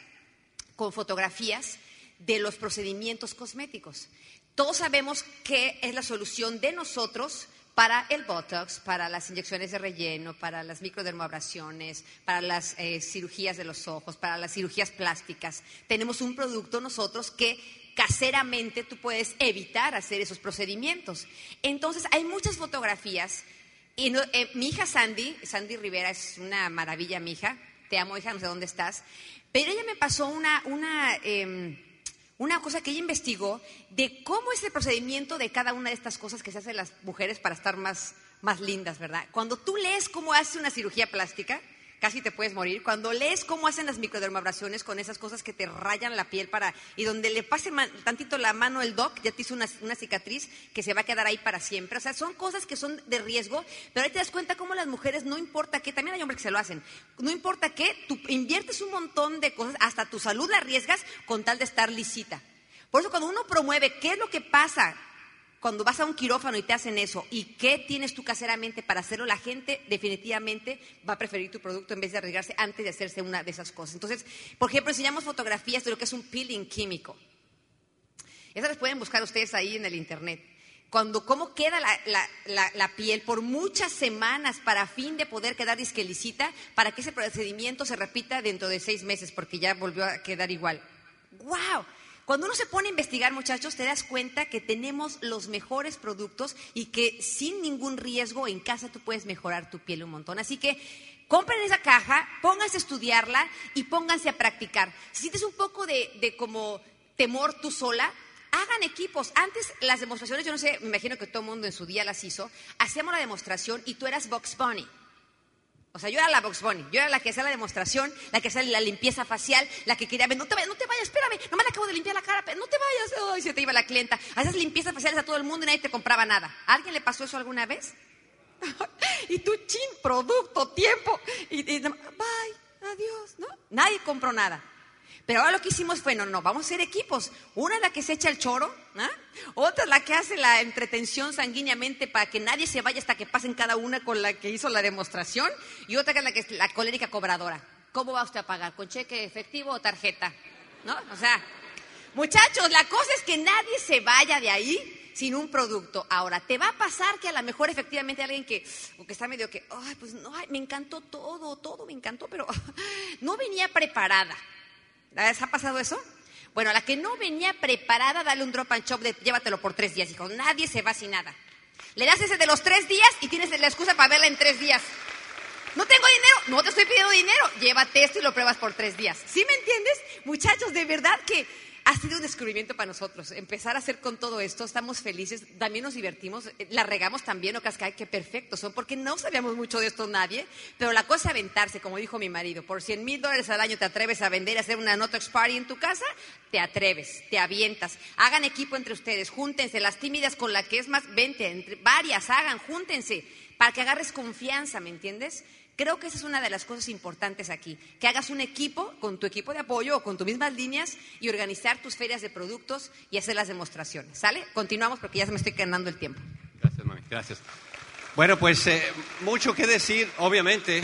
con fotografías de los procedimientos cosméticos. Todos sabemos qué es la solución de nosotros para el Botox, para las inyecciones de relleno, para las microdermoabrasiones, para las eh, cirugías de los ojos, para las cirugías plásticas. Tenemos un producto nosotros que caseramente tú puedes evitar hacer esos procedimientos. Entonces, hay muchas fotografías. Y eh, mi hija Sandy, Sandy Rivera es una maravilla, mi hija. Te amo, hija, no sé dónde estás. Pero ella me pasó una, una, em, una cosa que ella investigó de cómo es el procedimiento de cada una de estas cosas que se hacen las mujeres para estar más, más lindas, ¿verdad? Cuando tú lees cómo hace una cirugía plástica, casi te puedes morir. Cuando lees cómo hacen las microdermabrasiones con esas cosas que te rayan la piel para y donde le pase tantito la mano el doc, ya te hizo una, una cicatriz que se va a quedar ahí para siempre. O sea, son cosas que son de riesgo, pero ahí te das cuenta cómo las mujeres, no importa qué, también hay hombres que se lo hacen, no importa qué, tú inviertes un montón de cosas, hasta tu salud la arriesgas con tal de estar lisita. Por eso cuando uno promueve qué es lo que pasa cuando vas a un quirófano y te hacen eso y qué tienes tú caseramente para hacerlo, la gente definitivamente va a preferir tu producto en vez de arriesgarse antes de hacerse una de esas cosas. Entonces, por ejemplo, enseñamos fotografías de lo que es un peeling químico. Esas las pueden buscar ustedes ahí en el internet. Cuando, cómo queda la, la- piel por muchas semanas para fin de poder quedar disquelicita, para que ese procedimiento se repita dentro de seis meses, porque ya volvió a quedar igual. ¡Wow! Cuando uno se pone a investigar, muchachos, te das cuenta que tenemos los mejores productos y que sin ningún riesgo en casa tú puedes mejorar tu piel un montón. Así que compren esa caja, pónganse a estudiarla y pónganse a practicar. Si sientes un poco de, de como temor tú sola, hagan equipos. Antes las demostraciones, yo no sé, me imagino que todo el mundo en su día las hizo, hacíamos la demostración y tú eras Box Bunny. O sea, yo era la Box Bunny, yo era la que hacía la demostración, la que hacía la limpieza facial, la que quería ver, no te vayas, no te vayas, espérame, nomás le acabo de limpiar la cara, no te vayas, ay, se te iba la clienta. Hacías limpiezas faciales a todo el mundo y nadie te compraba nada. ¿A alguien le pasó eso alguna vez? [laughs] y tú, chin, producto, tiempo, y, y bye, adiós, ¿no? Nadie compró nada. Pero ahora lo que hicimos fue, no, no, vamos a hacer equipos. Una es la que se echa el choro, ¿ah? otra es la que hace la entretención sanguíneamente para que nadie se vaya hasta que pasen cada una con la que hizo la demostración, y otra que es la que es la colérica cobradora. ¿Cómo va usted a pagar? ¿Con cheque efectivo o tarjeta? ¿No? O sea, Muchachos, la cosa es que nadie se vaya de ahí sin un producto. Ahora, te va a pasar que a lo mejor efectivamente alguien que, o que está medio que, ay, pues no, ay, me encantó todo, todo me encantó, pero [laughs] no venía preparada. ¿Les ha pasado eso? Bueno, a la que no venía preparada, dale un drop and chop de llévatelo por tres días, hijo. Nadie se va sin nada. Le das ese de los tres días y tienes la excusa para verla en tres días. No tengo dinero, no te estoy pidiendo dinero. Llévate esto y lo pruebas por tres días. ¿Sí me entiendes? Muchachos, de verdad que ha sido un descubrimiento para nosotros. Empezar a hacer con todo esto, estamos felices, también nos divertimos, eh, la regamos también, o cascay, que perfectos son, porque no sabíamos mucho de esto nadie, pero la cosa es aventarse, como dijo mi marido, por 100 mil dólares al año te atreves a vender, a hacer una Notox Party en tu casa, te atreves, te avientas. Hagan equipo entre ustedes, júntense, las tímidas con la que es más, vente, entre varias, hagan, júntense, para que agarres confianza, ¿me entiendes? Creo que esa es una de las cosas importantes aquí, que hagas un equipo con tu equipo de apoyo o con tus mismas líneas y organizar tus ferias de productos y hacer las demostraciones. ¿Sale? Continuamos porque ya se me estoy ganando el tiempo. Gracias, mami. Gracias. Bueno, pues eh, mucho que decir, obviamente.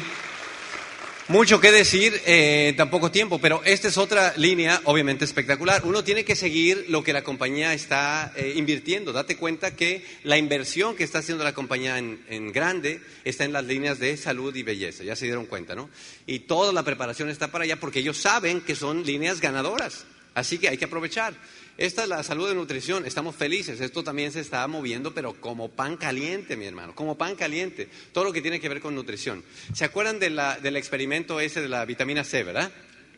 Mucho que decir en tan poco tiempo, pero esta es otra línea obviamente espectacular. Uno tiene que seguir lo que la compañía está eh, invirtiendo. Date cuenta que la inversión que está haciendo la compañía en, en, grande está en las líneas de salud y belleza. Ya se dieron cuenta, ¿no? Y toda la preparación está para allá porque ellos saben que son líneas ganadoras. Así que hay que aprovechar. Esta es la salud de nutrición, estamos felices, esto también se está moviendo, pero como pan caliente, mi hermano, como pan caliente, todo lo que tiene que ver con nutrición. ¿Se acuerdan de la, del experimento ese de la vitamina C, verdad?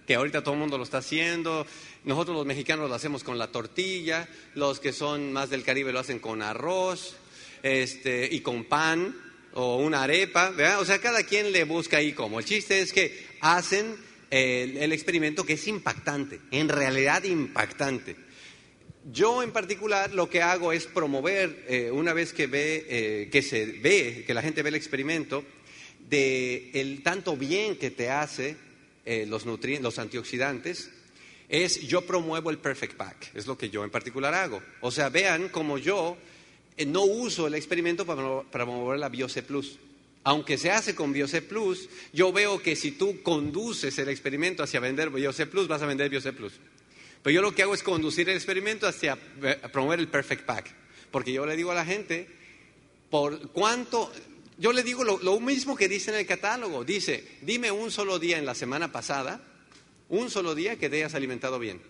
Que ahorita todo el mundo lo está haciendo, nosotros los mexicanos lo hacemos con la tortilla, los que son más del Caribe lo hacen con arroz este, y con pan o una arepa, ¿verdad? O sea, cada quien le busca ahí como. El chiste es que hacen el, el experimento que es impactante, en realidad impactante. Yo en particular lo que hago es promover, eh, una vez que, ve, eh, que se ve, que la gente ve el experimento, de el tanto bien que te hace eh, los, los antioxidantes, es yo promuevo el Perfect Pack, es lo que yo en particular hago. O sea, vean como yo eh, no uso el experimento para, promover la BioC Plus. Aunque se hace con BioC Plus, yo veo que si tú conduces el experimento hacia vender BioC Plus, vas a vender BioC Plus. Pero yo lo que hago es conducir el experimento hacia eh, promover el Perfect Pack. Porque yo le digo a la gente, por cuánto, yo le digo lo, mismo que dice en el catálogo. Dice, dime un solo día en la semana pasada, un solo día que te hayas alimentado bien.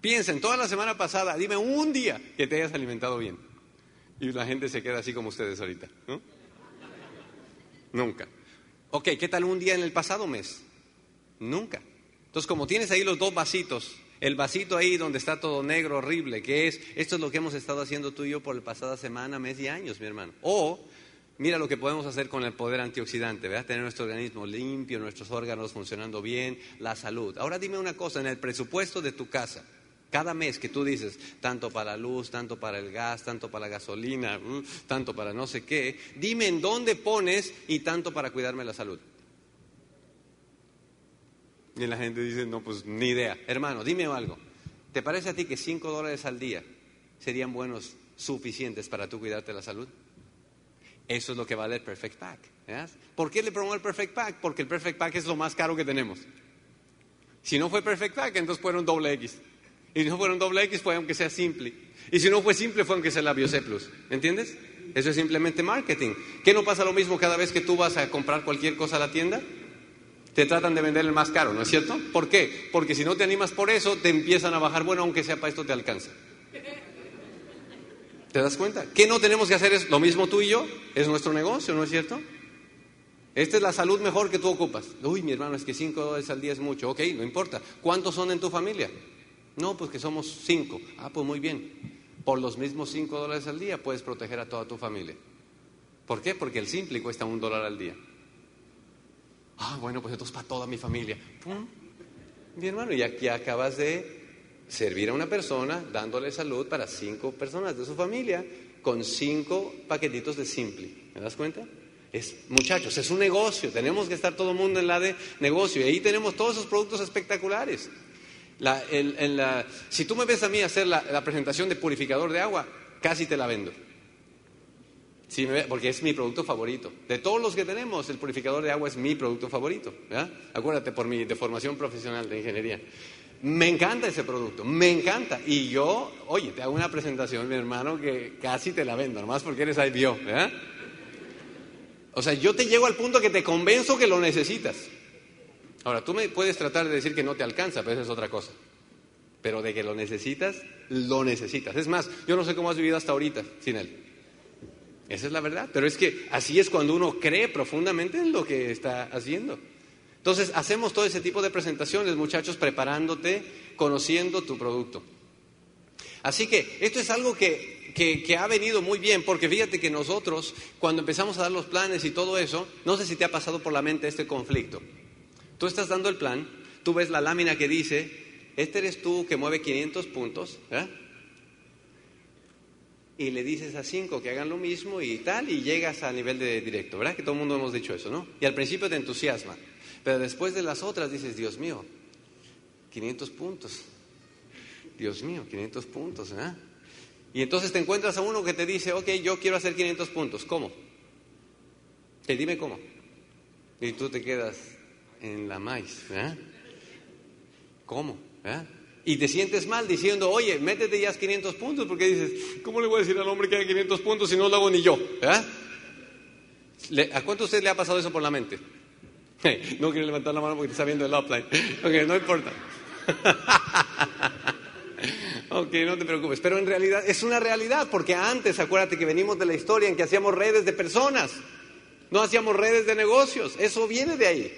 Piensa en toda la semana pasada, dime un día que te hayas alimentado bien. Y la gente se queda así como ustedes ahorita. ¿no? Nunca. Ok, ¿qué tal un día en el pasado mes? Nunca. Entonces, como tienes ahí los dos vasitos, el vasito ahí donde está todo negro, horrible, que es, esto es lo que hemos estado haciendo tú y yo por la pasada semana, mes y años, mi hermano. O, mira lo que podemos hacer con el poder antioxidante, ¿verdad? Tener nuestro organismo limpio, nuestros órganos funcionando bien, la salud. Ahora dime una cosa, en el presupuesto de tu casa, cada mes que tú dices, tanto para la luz, tanto para el gas, tanto para la gasolina, mm, tanto para no sé qué, dime en dónde pones y tanto para cuidarme la salud. Y la gente dice, no, pues ni idea. Hermano, dime algo. ¿Te parece a ti que 5 dólares al día serían buenos, suficientes para tú cuidarte la salud? Eso es lo que vale el Perfect Pack. ¿Por qué le promuevo el Perfect Pack? Porque el Perfect Pack es lo más caro que tenemos. Si no fue Perfect Pack, entonces fuera un doble X. Y si no fuera un doble X, fue aunque sea simple. Y si no fue simple, fue aunque sea la BioC Plus. ¿Entiendes? Eso es simplemente marketing. ¿Qué no pasa lo mismo cada vez que tú vas a comprar cualquier cosa a la tienda? Te tratan de vender el más caro, ¿no es cierto? ¿Por qué? Porque si no te animas por eso, te empiezan a bajar, bueno, aunque sea para esto te alcanza. ¿Te das cuenta? ¿Qué no tenemos que hacer? Es lo mismo tú y yo, es nuestro negocio, ¿no es cierto? Esta es la salud mejor que tú ocupas. Uy, mi hermano, es que cinco dólares al día es mucho. Ok, no importa. ¿Cuántos son en tu familia? No, pues que somos cinco. Ah, pues muy bien. Por los mismos cinco dólares al día puedes proteger a toda tu familia. ¿Por qué? Porque el simple cuesta un dólar al día. Ah, bueno, pues entonces para toda mi familia. Mi hermano, y aquí acabas de servir a una persona dándole salud para cinco personas de su familia con cinco paquetitos de Simple. ¿Me das cuenta? Es, muchachos, es un negocio, tenemos que estar todo el mundo en la de negocio y ahí tenemos todos esos productos espectaculares. si tú me ves a mí hacer la presentación de purificador de agua, casi te la vendo. Porque es mi producto favorito. De todos los que tenemos, el purificador de agua es mi producto favorito. Acuérdate por mi deformación profesional de ingeniería. Me encanta ese producto, me encanta. Y yo, oye, te hago una presentación, mi hermano, que casi te la vendo, nomás porque eres IBO. O sea, yo te llego al punto que te convenzo que lo necesitas. Ahora, tú me puedes tratar de decir que no te alcanza, pero eso es otra cosa. Pero de que lo necesitas, lo necesitas. Es más, yo no sé cómo has vivido hasta ahorita sin él. Esa es la verdad. Pero es que así es cuando uno cree profundamente en lo que está haciendo. Entonces, hacemos todo ese tipo de presentaciones, muchachos, preparándote, conociendo tu producto. Así que esto es algo que, que, ha venido muy bien, porque fíjate que nosotros, cuando empezamos a dar los planes y todo eso, no sé si te ha pasado por la mente este conflicto. Tú estás dando el plan, tú ves la lámina que dice, este eres tú que mueve 500 puntos, ¿eh? Y le dices a cinco que hagan lo mismo y tal, y llegas a nivel de directo, ¿verdad? Que todo el mundo hemos dicho eso, ¿no? Y al principio te entusiasma. Pero después de las otras dices, Dios mío, 500 puntos. Dios mío, 500 puntos. ¿eh? Y entonces te encuentras a uno que te dice, ok, yo quiero hacer 500 puntos. ¿Cómo? Te dime cómo. Y tú te quedas en la maíz. ¿eh? ¿Cómo? ¿Eh? Y te sientes mal diciendo, oye, métete ya 500 puntos, porque dices, ¿cómo le voy a decir al hombre que haga 500 puntos si no lo hago ni yo? ¿A cuánto usted le ha pasado eso por la mente? [laughs] No quiere levantar la mano porque está viendo el upline. [laughs] Ok, no importa. [laughs] Ok, no te preocupes. Pero en realidad es una realidad, porque antes, acuérdate que venimos de la historia en que hacíamos redes de personas, no hacíamos redes de negocios. Eso viene de ahí.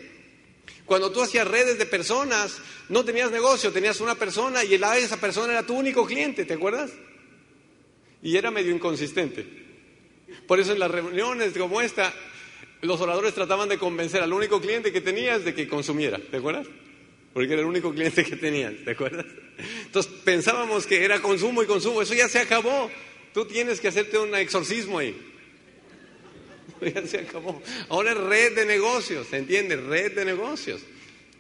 Cuando tú hacías redes de personas, no tenías negocio, tenías una persona y esa persona era tu único cliente, ¿te acuerdas? Y era medio inconsistente. Por eso en las reuniones como esta, los oradores trataban de convencer al único cliente que tenías de que consumiera, ¿te acuerdas? Porque era el único cliente que tenías, ¿te acuerdas? Entonces pensábamos que era consumo y consumo, eso ya se acabó. Tú tienes que hacerte un exorcismo ahí. [laughs] Ahora es red de negocios, ¿se entiende? Red de negocios.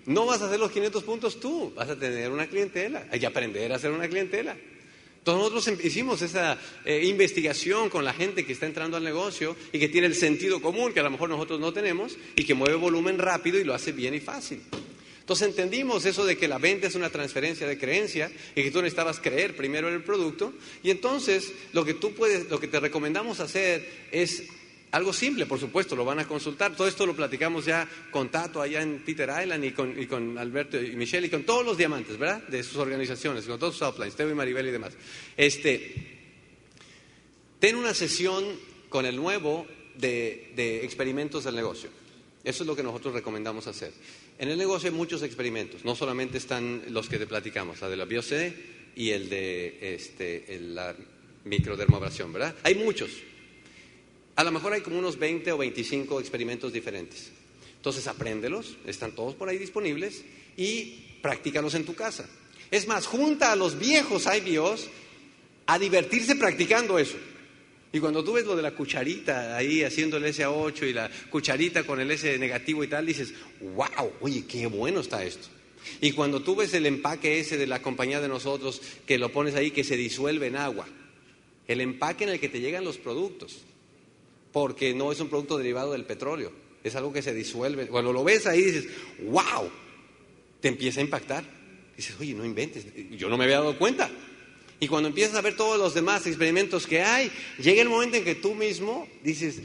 No vas a hacer los 500 puntos tú, vas a tener una clientela. Hay que aprender a hacer una clientela. Todos nosotros hicimos esa eh, investigación con la gente que está entrando al negocio y que tiene el sentido común que a lo mejor nosotros no tenemos y que mueve volumen rápido y lo hace bien y fácil. Entonces entendimos eso de que la venta es una transferencia de creencia y que tú necesitabas creer primero en el producto y entonces lo que tú puedes, lo que te recomendamos hacer es algo simple, por supuesto, lo van a consultar. Todo esto lo platicamos ya con Tato allá en Peter Island y con, y con Alberto y Michelle y con todos los diamantes, ¿verdad? De sus organizaciones, con todos sus uplines, Teo y Maribel y demás. Este, ten una sesión con el nuevo de, de experimentos del negocio. Eso es lo que nosotros recomendamos hacer. En el negocio hay muchos experimentos, no solamente están los que te platicamos, la de la BioC y el de este, la microdermoabrasión, ¿verdad? Hay muchos. A lo mejor hay como unos 20 o 25 experimentos diferentes. Entonces apréndelos, están todos por ahí disponibles y practícalos en tu casa. Es más, junta a los viejos IBOs a divertirse practicando eso. Y cuando tú ves lo de la cucharita ahí haciendo el SA8 y la cucharita con el S negativo y tal, dices, wow, oye, qué bueno está esto. Y cuando tú ves el empaque ese de la compañía de nosotros, que lo pones ahí, que se disuelve en agua, el empaque en el que te llegan los productos, porque no es un producto derivado del petróleo, es algo que se disuelve. Cuando lo ves ahí dices, wow, te empieza a impactar. Dices, oye, no inventes, yo no me había dado cuenta. Y cuando empiezas a ver todos los demás experimentos que hay, llega el momento en que tú mismo dices,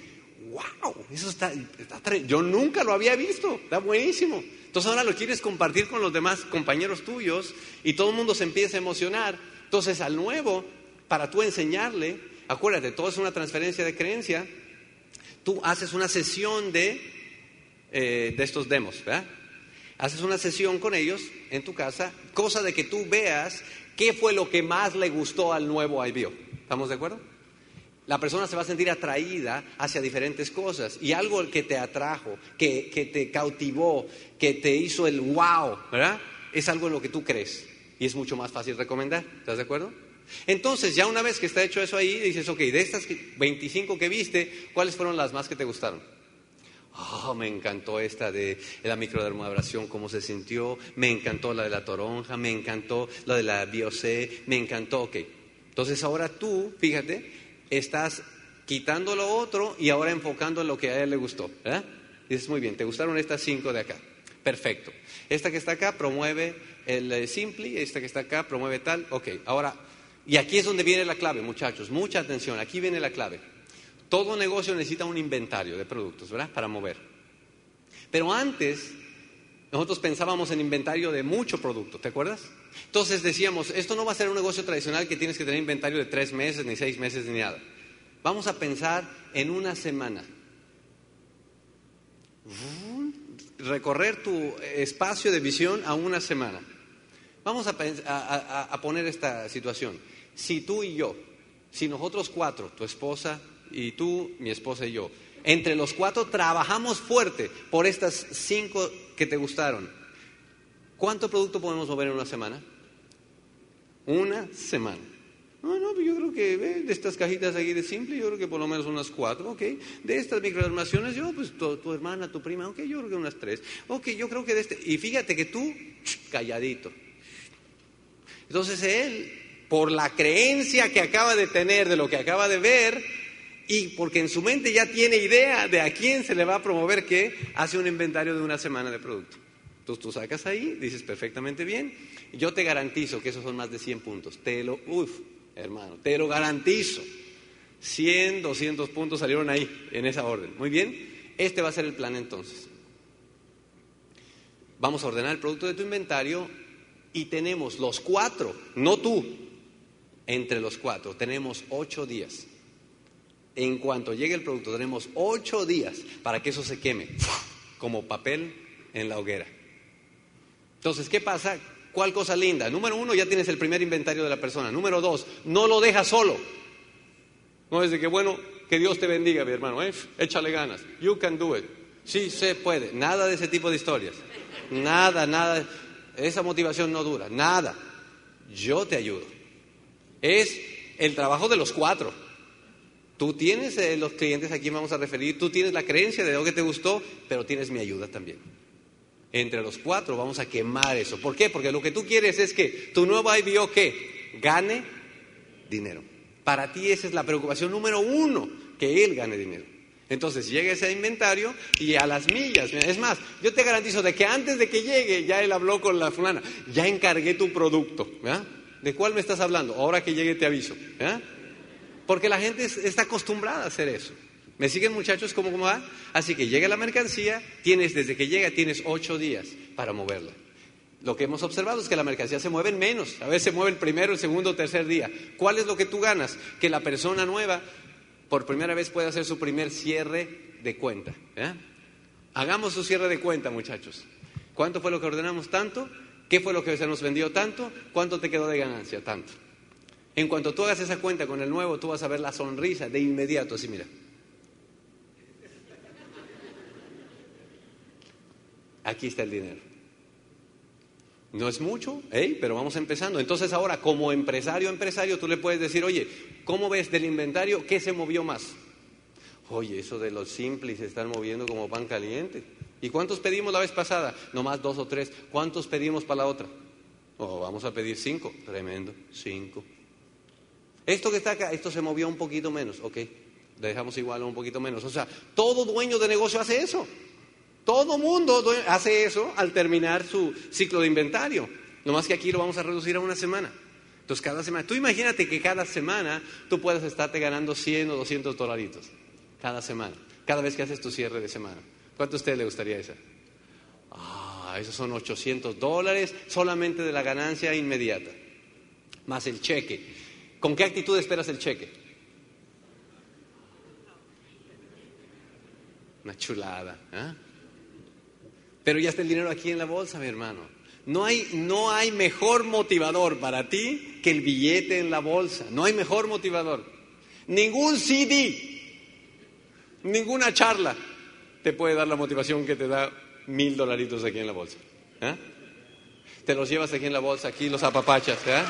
wow, eso está, está yo nunca lo había visto, está buenísimo. Entonces ahora lo quieres compartir con los demás compañeros tuyos y todo el mundo se empieza a emocionar. Entonces al nuevo, para tú enseñarle, acuérdate, todo es una transferencia de creencia, tú haces una sesión de, eh, de estos demos, ¿verdad? Haces una sesión con ellos en tu casa, cosa de que tú veas qué fue lo que más le gustó al nuevo IBO. ¿Estamos de acuerdo? La persona se va a sentir atraída hacia diferentes cosas y algo que te atrajo, que, que te cautivó, que te hizo el wow, ¿verdad? Es algo en lo que tú crees y es mucho más fácil recomendar. ¿Estás de acuerdo? Entonces, ya una vez que está hecho eso ahí, dices, ok, de estas 25 que viste, ¿cuáles fueron las más que te gustaron? Oh, me encantó esta de la microdermoabrasión, cómo se sintió, me encantó la de la toronja, me encantó la de la biocé, me encantó, ok. Entonces ahora tú, fíjate, estás quitando lo otro y ahora enfocando en lo que a él le gustó. ¿verdad? Dices, muy bien, te gustaron estas cinco de acá. Perfecto. Esta que está acá promueve el eh, Simply, esta que está acá promueve tal. Ok, ahora, y aquí es donde viene la clave, muchachos. Mucha atención, aquí viene la clave. Todo negocio necesita un inventario de productos, ¿verdad? Para mover. Pero antes, nosotros pensábamos en inventario de mucho producto, ¿te acuerdas? Entonces decíamos, esto no va a ser un negocio tradicional que tienes que tener inventario de tres meses, ni seis meses, ni nada. Vamos a pensar en una semana. Recorrer tu espacio de visión a una semana. Vamos a, poner esta situación. Si tú y yo, si nosotros cuatro, tu esposa y tú, mi esposa y yo, entre los cuatro trabajamos fuerte por estas cinco que te gustaron, ¿cuánto producto podemos mover en una semana? Una semana. No, no, yo creo que de estas cajitas aquí de simple, yo creo que por lo menos unas cuatro, ok. De estas microarmaciones, yo, pues tu, hermana, tu prima, ok, yo creo que unas tres. Ok, yo creo que de este. Y fíjate que tú, calladito. Entonces él, por la creencia que acaba de tener de lo que acaba de ver, y porque en su mente ya tiene idea de a quién se le va a promover qué, hace un inventario de una semana de producto. Entonces tú sacas ahí, dices perfectamente bien, yo te garantizo que esos son más de 100 puntos. Te lo, uff, hermano, te lo garantizo. 100, 200 puntos salieron ahí, en esa orden. Muy bien, este va a ser el plan entonces. Vamos a ordenar el producto de tu inventario y tenemos los cuatro, no tú, entre los cuatro, tenemos ocho días. En cuanto llegue el producto, tenemos ocho días para que eso se queme como papel en la hoguera. Entonces, ¿qué pasa? ¿Cuál cosa linda? Número uno, ya tienes el primer inventario de la persona. Número dos, no lo dejas solo. No es de que, bueno, que Dios te bendiga, mi hermano. ¿eh? Échale ganas. You can do it. Sí, se puede. Nada de ese tipo de historias. Nada, nada. Esa motivación no dura. Nada. Yo te ayudo. Es el trabajo de los cuatro. Tú tienes eh, los clientes a quien vamos a referir, tú tienes la creencia de lo que te gustó, pero tienes mi ayuda también. Entre los cuatro vamos a quemar eso. ¿Por qué? Porque lo que tú quieres es que tu nuevo IBO que gane dinero. Para ti esa es la preocupación número uno, que él gane dinero. Entonces llega ese inventario y a las millas. Es más, yo te garantizo de que antes de que llegue ya él habló con la fulana, ya encargué tu producto. ¿De cuál me estás hablando? Ahora que llegue te aviso. Porque la gente está acostumbrada a hacer eso. ¿Me siguen muchachos cómo, va? Así que llega la mercancía, tienes desde que llega tienes ocho días para moverla. Lo que hemos observado es que la mercancía se mueve en menos. A veces se mueve el primero, el segundo, tercer día. ¿Cuál es lo que tú ganas? Que la persona nueva por primera vez pueda hacer su primer cierre de cuenta. Hagamos su cierre de cuenta, muchachos. ¿Cuánto fue lo que ordenamos? Tanto. ¿Qué fue lo que se nos vendió? Tanto. ¿Cuánto te quedó de ganancia? Tanto. En cuanto tú hagas esa cuenta con el nuevo, tú vas a ver la sonrisa de inmediato, así mira. aquí está el dinero. No es mucho, pero vamos empezando. Entonces ahora, como empresario, empresario, tú le puedes decir, oye, ¿cómo ves del inventario? ¿Qué se movió más? Oye, eso de los simples se están moviendo como pan caliente. ¿Y cuántos pedimos la vez pasada? Nomás dos o tres. ¿Cuántos pedimos para la otra? Oh, vamos a pedir cinco. Tremendo, cinco. Esto que está acá, esto se movió un poquito menos, ok. Dejamos igual un poquito menos. O sea, todo dueño de negocio hace eso. Todo mundo hace eso al terminar su ciclo de inventario. No más que aquí lo vamos a reducir a una semana. Entonces, cada semana, tú imagínate que cada semana tú puedes estarte ganando 100 o 200 dolaritos. Cada semana. Cada vez que haces tu cierre de semana. ¿Cuánto a usted le gustaría esa? Ah, esos son 800 dólares solamente de la ganancia inmediata. Más el cheque. ¿Con qué actitud esperas el cheque? Una chulada. ¿eh? Pero ya está el dinero aquí en la bolsa, mi hermano. No hay, no hay mejor motivador para ti que el billete en la bolsa. No hay mejor motivador. Ningún CD, ninguna charla te puede dar la motivación que te da mil dolaritos aquí en la bolsa. ¿eh? Te los llevas aquí en la bolsa, aquí los apapachas. ¿eh?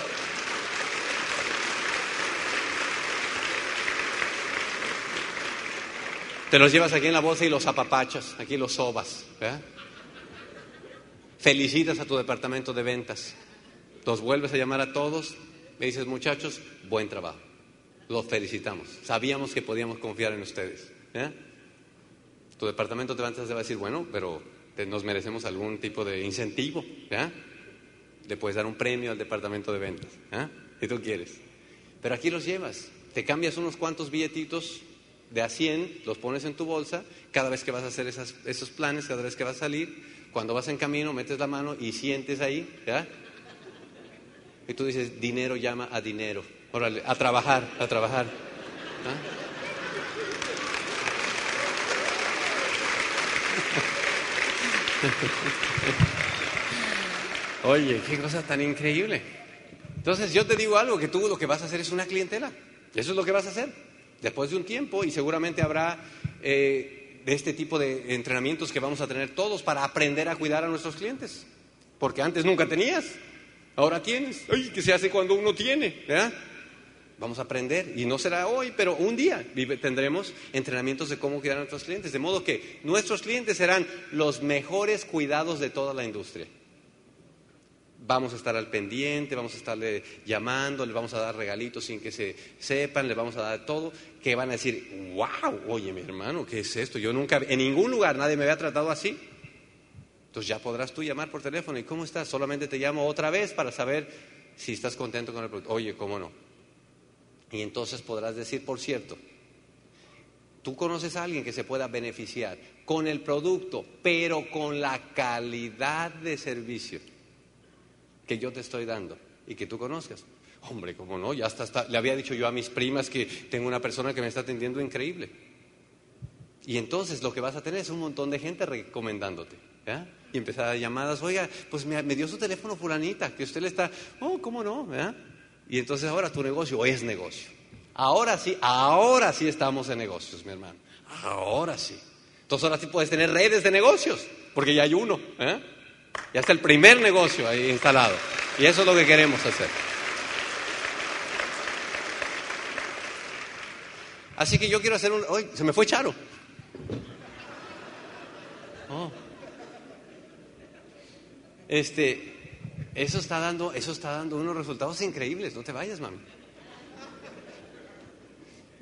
Te los llevas aquí en la bolsa y los apapachas, aquí los sobas. ¿eh? felicitas a tu departamento de ventas, los vuelves a llamar a todos, me dices, muchachos, buen trabajo, los felicitamos, sabíamos que podíamos confiar en ustedes. ¿eh? Tu departamento te va a decir, bueno, pero nos merecemos algún tipo de incentivo, ¿ya? Le puedes dar un premio al departamento de ventas, ¿ah? Si tú quieres. Pero aquí los llevas, te cambias unos cuantos billetitos de a 100, los pones en tu bolsa, cada vez que vas a hacer esos planes, cada vez que vas a salir, cuando vas en camino, metes la mano y sientes ahí, ¿ya? Y tú dices, dinero llama a dinero. Órale, a trabajar, a trabajar. ¿Ah? [laughs] Oye, qué cosa tan increíble. Entonces yo te digo algo, que tú lo que vas a hacer es una clientela. Eso es lo que vas a hacer. Después de un tiempo, y seguramente habrá eh, este tipo de entrenamientos que vamos a tener todos para aprender a cuidar a nuestros clientes. Porque antes nunca tenías, ahora tienes. Ay, ¿qué se hace cuando uno tiene? ¿verdad? Vamos a aprender, y no será hoy, pero un día tendremos entrenamientos de cómo cuidar a nuestros clientes, de modo que nuestros clientes serán los mejores cuidados de toda la industria. Vamos a estar al pendiente, vamos a estarle llamando, le vamos a dar regalitos sin que se sepan, le vamos a dar todo, que van a decir, wow, oye mi hermano, ¿qué es esto? Yo nunca, en ningún lugar nadie me había tratado así. Entonces ya podrás tú llamar por teléfono y ¿cómo estás? Solamente te llamo otra vez para saber si estás contento con el producto. Oye, ¿cómo no? Y entonces podrás decir, por cierto, tú conoces a alguien que se pueda beneficiar con el producto, pero con la calidad de servicio que yo te estoy dando y que tú conozcas. Hombre, ¿cómo no? Ya hasta, le había dicho yo a mis primas que tengo una persona que me está atendiendo increíble. Y entonces lo que vas a tener es un montón de gente recomendándote. Y empezar a llamadas, oiga, pues me, dio su teléfono fulanita, que usted le está, oh, ¿cómo no? Y entonces ahora tu negocio es negocio. Ahora sí, ahora sí estamos en negocios, mi hermano. Ahora sí. Entonces ahora sí puedes tener redes de negocios, porque ya hay uno. ¿eh? Ya está el primer negocio ahí instalado. Y eso es lo que queremos hacer. Así que yo quiero hacer un... ¡Uy! Se me fue Charo. Oh. Este, eso está dando, eso está dando unos resultados increíbles. No te vayas, mami.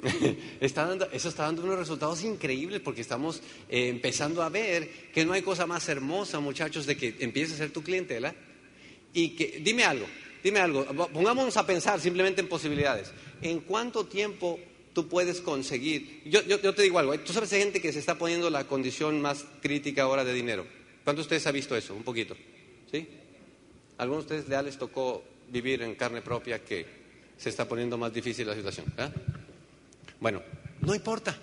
[laughs] está dando, eso está dando unos resultados increíbles porque estamos eh, empezando a ver que no hay cosa más hermosa, muchachos, de que empieces a ser tu clientela y que, dime algo, dime algo, pongámonos a pensar simplemente en posibilidades. ¿En cuánto tiempo tú puedes conseguir? Yo, yo, yo te digo algo, ¿eh? tú sabes de gente que se está poniendo la condición más crítica ahora de dinero. ¿Cuántos de ustedes ha visto eso? Un poquito. ¿Sí? Algunos de ustedes ya les tocó vivir en carne propia que se está poniendo más difícil la situación. ¿eh? Bueno, no importa,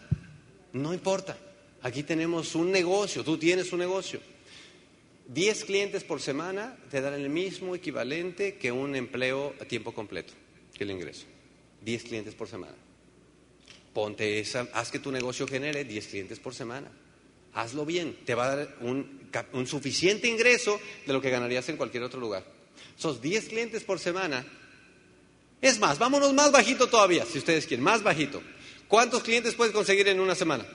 no importa. Aquí tenemos un negocio, tú tienes un negocio. Diez clientes por semana te dan el mismo equivalente que un empleo a tiempo completo, que el ingreso. Diez clientes por semana. Ponte esa, haz que tu negocio genere diez clientes por semana hazlo bien, te va a dar un, suficiente ingreso de lo que ganarías en cualquier otro lugar. Sos 10 clientes por semana. Es más, vámonos más bajito todavía, si ustedes quieren, más bajito. ¿Cuántos clientes puedes conseguir en una semana?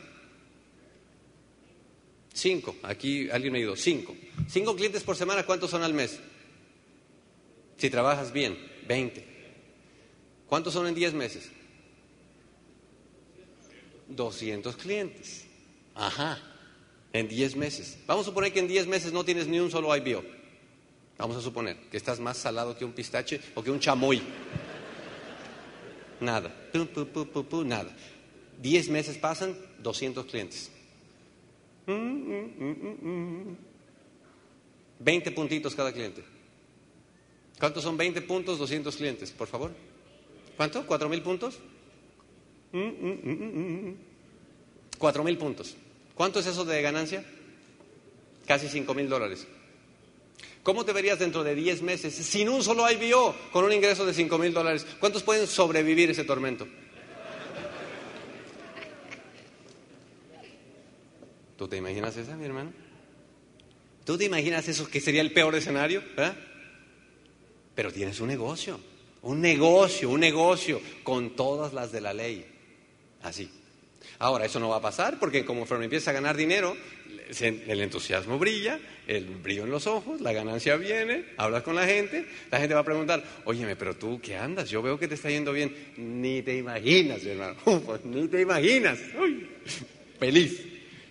Cinco. Aquí alguien me ido. Cinco. Cinco clientes por semana, ¿cuántos son al mes? Si trabajas bien, 20. ¿Cuántos son en 10 meses? 200 clientes. Ajá en 10 meses. Vamos a suponer que en 10 meses no tienes ni un solo IBO. Vamos a suponer que estás más salado que un pistache o que un chamoy. Nada. nada. 10 meses pasan, 200 clientes. 20 puntitos cada cliente. ¿Cuántos son 20 puntos, 200 clientes? Por favor. ¿Cuánto? ¿4 mil puntos? 4 mil puntos. ¿Cuánto es eso de ganancia? Casi 5 mil dólares. ¿Cómo te verías dentro de 10 meses sin un solo IBO con un ingreso de 5 mil dólares? ¿Cuántos pueden sobrevivir ese tormento? ¿Tú te imaginas eso, mi hermano? ¿Tú te imaginas eso que sería el peor escenario? Pero tienes un negocio, un negocio, un negocio con todas las de la ley. Así. Ahora, eso no va a pasar porque como empieza a ganar dinero, el entusiasmo brilla, el brillo en los ojos, la ganancia viene, hablas con la gente, la gente va a preguntar, óyeme, pero tú, ¿qué andas? Yo veo que te está yendo bien. Ni te imaginas, hermano, [laughs] pues, ni te imaginas. Uy, feliz.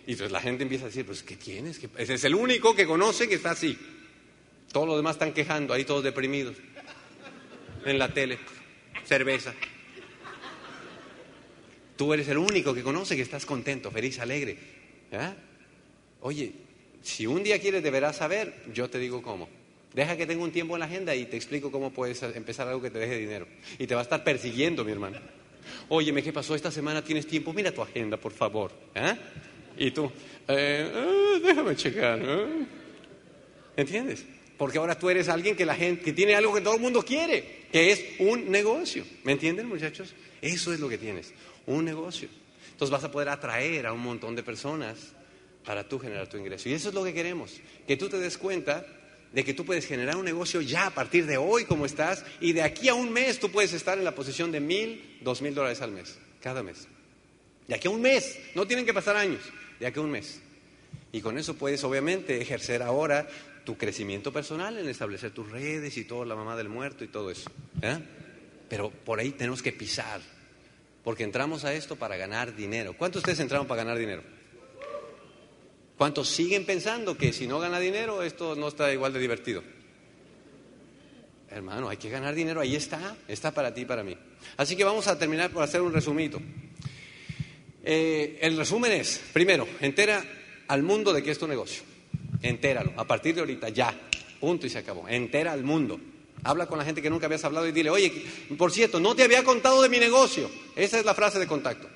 Y entonces la gente empieza a decir, pues, ¿qué tienes? ¿Qué- Ese es el único que conoce que está así. Todos los demás están quejando, ahí todos deprimidos. En la tele, cerveza. Tú eres el único que conoce que estás contento, feliz, alegre. Oye, si un día quieres de veras saber, yo te digo cómo. Deja que tenga un tiempo en la agenda y te explico cómo puedes empezar algo que te deje dinero. Y te va a estar persiguiendo, mi hermano. Óyeme, ¿qué pasó esta semana? ¿Tienes tiempo? Mira tu agenda, por favor. ¿Ah? Y tú, eh, ah, déjame checar. ¿Entiendes? Porque ahora tú eres alguien que la gente, que tiene algo que todo el mundo quiere, que es un negocio. ¿Me entienden, muchachos? Eso es lo que tienes, un negocio. Entonces vas a poder atraer a un montón de personas para tú generar tu ingreso. Y eso es lo que queremos, que tú te des cuenta de que tú puedes generar un negocio ya a partir de hoy como estás y de aquí a un mes tú puedes estar en la posición de mil, dos mil dólares al mes, cada mes. De aquí a un mes, no tienen que pasar años, de aquí a un mes. Y con eso puedes obviamente ejercer ahora tu crecimiento personal en establecer tus redes y todo, la mamá del muerto y todo eso. ¿eh? Pero por ahí tenemos que pisar, porque entramos a esto para ganar dinero. ¿Cuántos de ustedes entraron para ganar dinero? ¿Cuántos siguen pensando que si no gana dinero esto no está igual de divertido? Hermano, hay que ganar dinero, ahí está, está para ti y para mí. Así que vamos a terminar por hacer un resumito. Eh, el resumen es, primero, entera al mundo de que es tu negocio. Entéralo, a partir de ahorita, ya, punto y se acabó. Entera al mundo. Habla con la gente que nunca habías hablado y dile, oye, por cierto, no te había contado de mi negocio. Esa es la frase de contacto.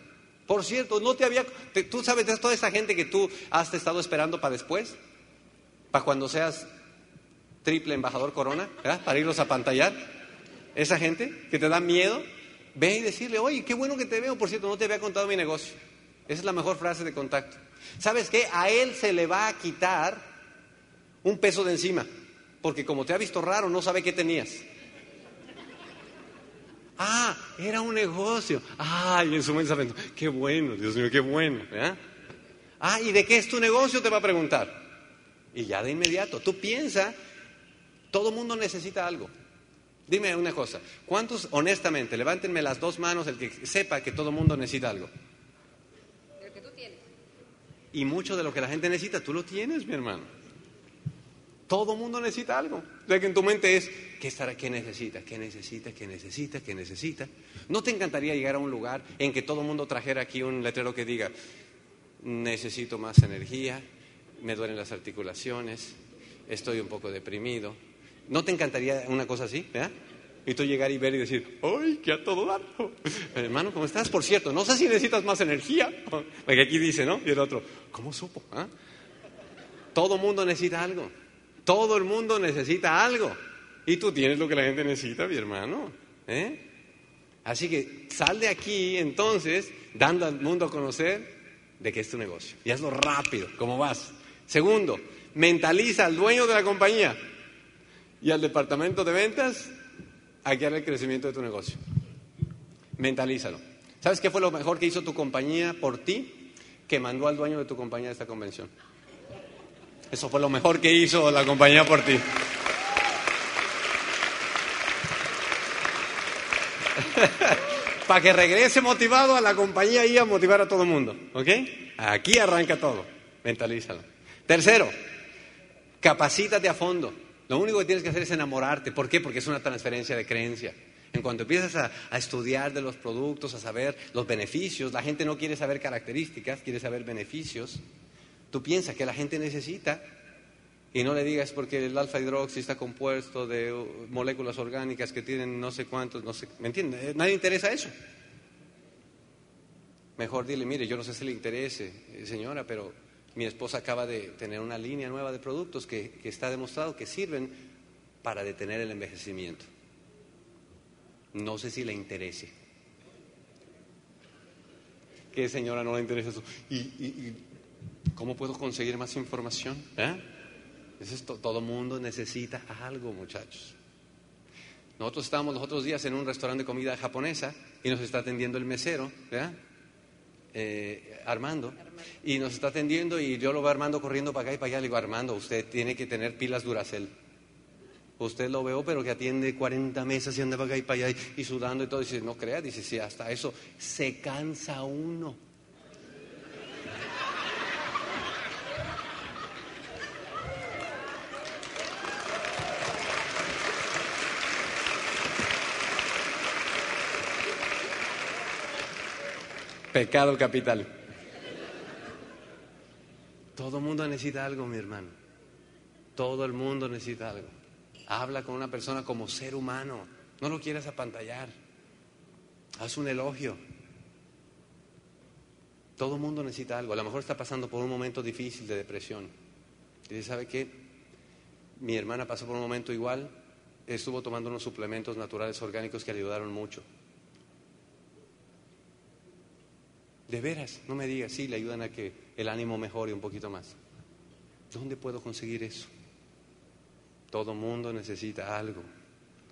Por cierto, no te había... te- tú sabes toda esa gente que tú has estado esperando para después, para cuando seas triple embajador corona, para irlos a pantallar. Esa gente que te da miedo, ve y decirle, oye, qué bueno que te veo, por cierto, no te había contado mi negocio. Esa es la mejor frase de contacto. ¿Sabes qué? A él se le va a quitar un peso de encima, porque como te ha visto raro, no sabe qué tenías. Ah, era un negocio. Ay, en su mente pensando, qué bueno, Dios mío, qué bueno. ¿verdad? Ah, ¿y de qué es tu negocio? Te va a preguntar. Y ya de inmediato, tú piensa, todo mundo necesita algo. Dime una cosa, ¿cuántos, honestamente, levántenme las dos manos el que sepa que todo mundo necesita algo? Pero que tú tienes. Y mucho de lo que la gente necesita, tú lo tienes, mi hermano. Todo mundo necesita algo. O sea que en tu mente es, ¿qué estará? ¿Qué necesita? ¿Qué necesita? ¿Qué necesita? ¿Qué necesita? ¿No te encantaría llegar a un lugar en que todo el mundo trajera aquí un letrero que diga, necesito más energía, me duelen las articulaciones, estoy un poco deprimido? ¿No te encantaría una cosa así? ¿verdad? Y tú llegar y ver y decir, ¡ay, que a todo dar! [laughs] Hermano, ¿cómo estás? Por cierto, no sé si necesitas más energía. [laughs] Porque aquí dice, ¿no? Y el otro, ¿cómo supo? ah? Todo mundo necesita algo. Todo el mundo necesita algo. Y tú tienes lo que la gente necesita, mi hermano. ¿eh? Así que sal de aquí entonces, dando al mundo a conocer de qué es tu negocio. Y hazlo rápido, como vas. Segundo, mentaliza al dueño de la compañía y al departamento de ventas a guiar el crecimiento de tu negocio. Mentalízalo. ¿Sabes qué fue lo mejor que hizo tu compañía por ti? Que mandó al dueño de tu compañía a esta convención. Eso fue lo mejor que hizo la compañía por ti. [laughs] Para que regrese motivado a la compañía y a motivar a todo el mundo. ¿Ok? Aquí arranca todo. Mentalízalo. Tercero, capacítate a fondo. Lo único que tienes que hacer es enamorarte. ¿Por qué? Porque es una transferencia de creencia. En cuanto empiezas a, a estudiar de los productos, a saber los beneficios, la gente no quiere saber características, quiere saber beneficios. Tú piensas que la gente necesita y no le digas porque el alfa hidroxi está compuesto de uh, moléculas orgánicas que tienen no sé cuántos, no sé, ¿me entiendes? Eh, Nadie interesa eso. Mejor dile, mire, yo no sé si le interese, eh, señora, pero mi esposa acaba de tener una línea nueva de productos que, que está demostrado que sirven para detener el envejecimiento. No sé si le interese. ¿Qué señora no le interesa eso? ¿Y, cómo puedo conseguir más información? ¿Eh? Eso es to- todo mundo necesita algo, muchachos. Nosotros estábamos los otros días en un restaurante de comida japonesa y nos está atendiendo el mesero, ¿verdad? Eh, Armando, y nos está atendiendo y yo lo veo Armando corriendo para acá y para allá. Le digo, Armando, usted tiene que tener pilas Duracell. Usted lo veo, pero que atiende 40 mesas y anda para acá y para allá y, y sudando y todo. Y dice, no crea, dice, sí, hasta eso se cansa uno. Pecado capital. Todo el mundo necesita algo, mi hermano. Todo el mundo necesita algo. Habla con una persona como ser humano. No lo quieras apantallar. Haz un elogio. Todo el mundo necesita algo. A lo mejor está pasando por un momento difícil de depresión. Y ¿sabe qué? Mi hermana pasó por un momento igual. Estuvo tomando unos suplementos naturales orgánicos que le ayudaron mucho. De veras, no me digas, sí, le ayudan a que el ánimo mejore un poquito más. ¿Dónde puedo conseguir eso? Todo mundo necesita algo.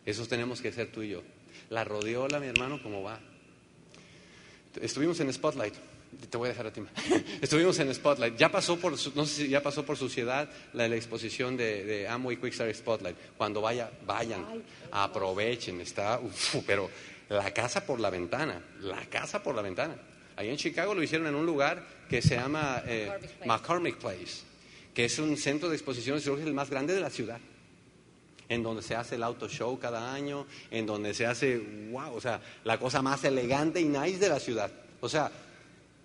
Eso tenemos que hacer tú y yo. La rodeola, mi hermano, ¿cómo va? Estuvimos en Spotlight. Te voy a dejar a ti. [laughs] Estuvimos en Spotlight. Ya pasó por, no sé si ya pasó por su ciudad la, exposición de, de Amway Quickstar Spotlight. Cuando vaya, vayan, aprovechen. Está, pero la casa por la ventana, la casa por la ventana. Ahí en Chicago lo hicieron en un lugar que se llama eh, McCormick Place, que es un centro de exposiciones, es el más grande de la ciudad, en donde se hace el auto show cada año, en donde se hace, wow, o sea, la cosa más elegante y nice de la ciudad. O sea,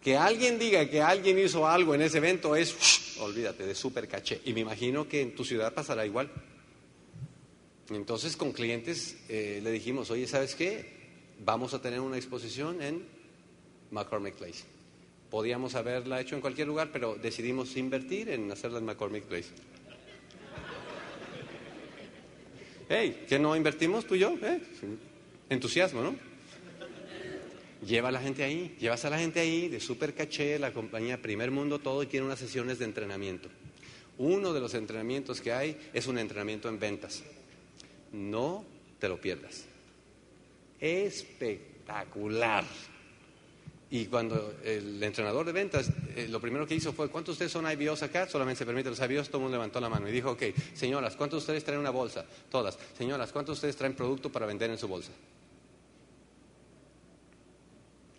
que alguien diga que alguien hizo algo en ese evento es, olvídate, de súper caché. Y me imagino que en tu ciudad pasará igual. Entonces con clientes eh, le dijimos, oye, ¿sabes qué? Vamos a tener una exposición en McCormick Place. Podíamos haberla hecho en cualquier lugar, pero decidimos invertir en hacerla en McCormick Place. Hey, ¿qué no invertimos tú y yo? ¿Eh? Entusiasmo, ¿no? Lleva a la gente ahí, llevas a la gente ahí de super caché, la compañía Primer Mundo, todo y tiene unas sesiones de entrenamiento. Uno de los entrenamientos que hay es un entrenamiento en ventas. No te lo pierdas. Espectacular. Y cuando el entrenador de ventas, eh, lo primero que hizo fue, ¿cuántos de ustedes son IBOs acá? Solamente se permite los IBOs, todo el mundo levantó la mano y dijo, ok, señoras, ¿cuántos de ustedes traen una bolsa? Todas. Señoras, ¿cuántos de ustedes traen producto para vender en su bolsa?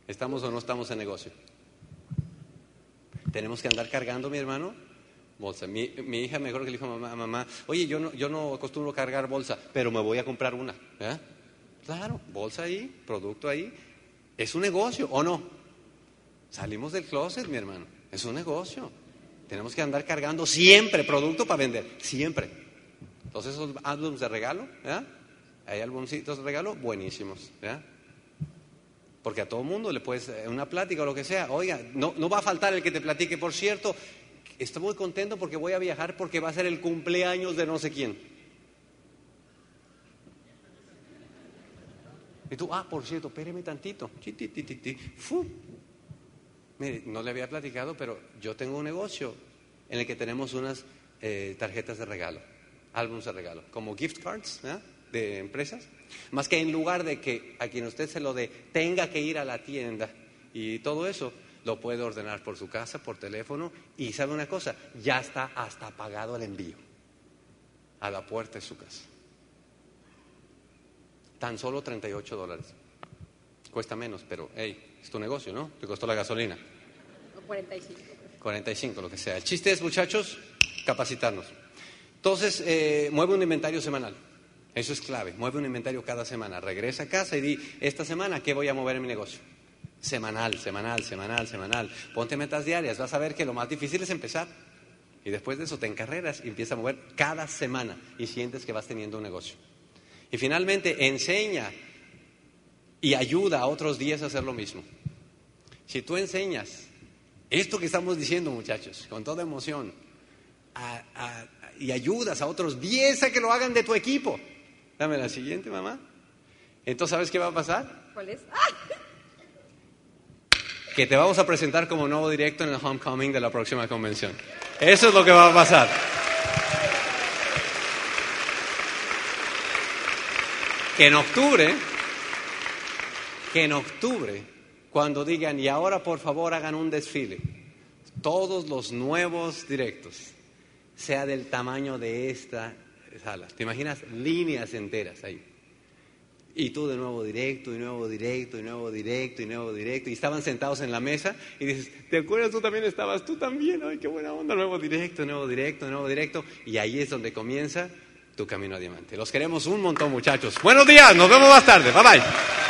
¿Estamos o no estamos en negocio? Tenemos que andar cargando, mi hermano, bolsa. Mi, hija mejor que le dijo a mamá, mamá, oye, yo no, yo no acostumbro cargar bolsa, pero me voy a comprar una. Claro, bolsa ahí, producto ahí. ¿Es un negocio o no? Salimos del closet, mi hermano. Es un negocio. Tenemos que andar cargando siempre producto para vender, siempre. Entonces esos álbumes de regalo, ¿ya? Hay álbumcitos de regalo buenísimos, ¿ya? Porque a todo mundo le puedes, eh, una plática o lo que sea, oiga, no, no va a faltar el que te platique, por cierto, estoy muy contento porque voy a viajar porque va a ser el cumpleaños de no sé quién. Y tú, ah, por cierto, espéreme tantito. Fu. Mire, no le había platicado, pero yo tengo un negocio en el que tenemos unas eh, tarjetas de regalo, álbumes de regalo, como gift cards de empresas. Más que en lugar de que a quien usted se lo dé tenga que ir a la tienda y todo eso, lo puede ordenar por su casa, por teléfono. Y sabe una cosa, ya está hasta pagado el envío a la puerta de su casa. Tan solo 38 dólares. Cuesta menos, pero hey, es tu negocio, ¿no? Te costó la gasolina. 45. 45, lo que sea. El chiste es, muchachos, capacitarnos. Entonces, eh, mueve un inventario semanal. Eso es clave. Mueve un inventario cada semana. Regresa a casa y di, esta semana, ¿qué voy a mover en mi negocio? Semanal, semanal, semanal, semanal. Ponte metas diarias. Vas a ver que lo más difícil es empezar. Y después de eso te encarreras y empiezas a mover cada semana y sientes que vas teniendo un negocio. Y finalmente, enseña y ayuda a otros días a hacer lo mismo. Si tú enseñas esto que estamos diciendo, muchachos, con toda emoción, y ayudas a otros 10 a que lo hagan de tu equipo, dame la siguiente, mamá. Entonces, ¿sabes qué va a pasar? ¿Cuál es? [laughs] Que te vamos a presentar como nuevo directo en el homecoming de la próxima convención. Eso es lo que va a pasar. Que en octubre que en octubre, cuando digan, y ahora por favor hagan un desfile, todos los nuevos directos, sea del tamaño de esta sala. ¿Te imaginas? Líneas enteras ahí. Y tú de nuevo directo, y nuevo directo, y nuevo directo, y nuevo directo. Y estaban sentados en la mesa y dices, ¿te acuerdas? Tú también estabas, tú también, ay, qué buena onda, nuevo directo, nuevo directo, nuevo directo. Y ahí es donde comienza tu camino a diamante. Los queremos un montón, muchachos. Buenos días, nos vemos más tarde. Bye bye.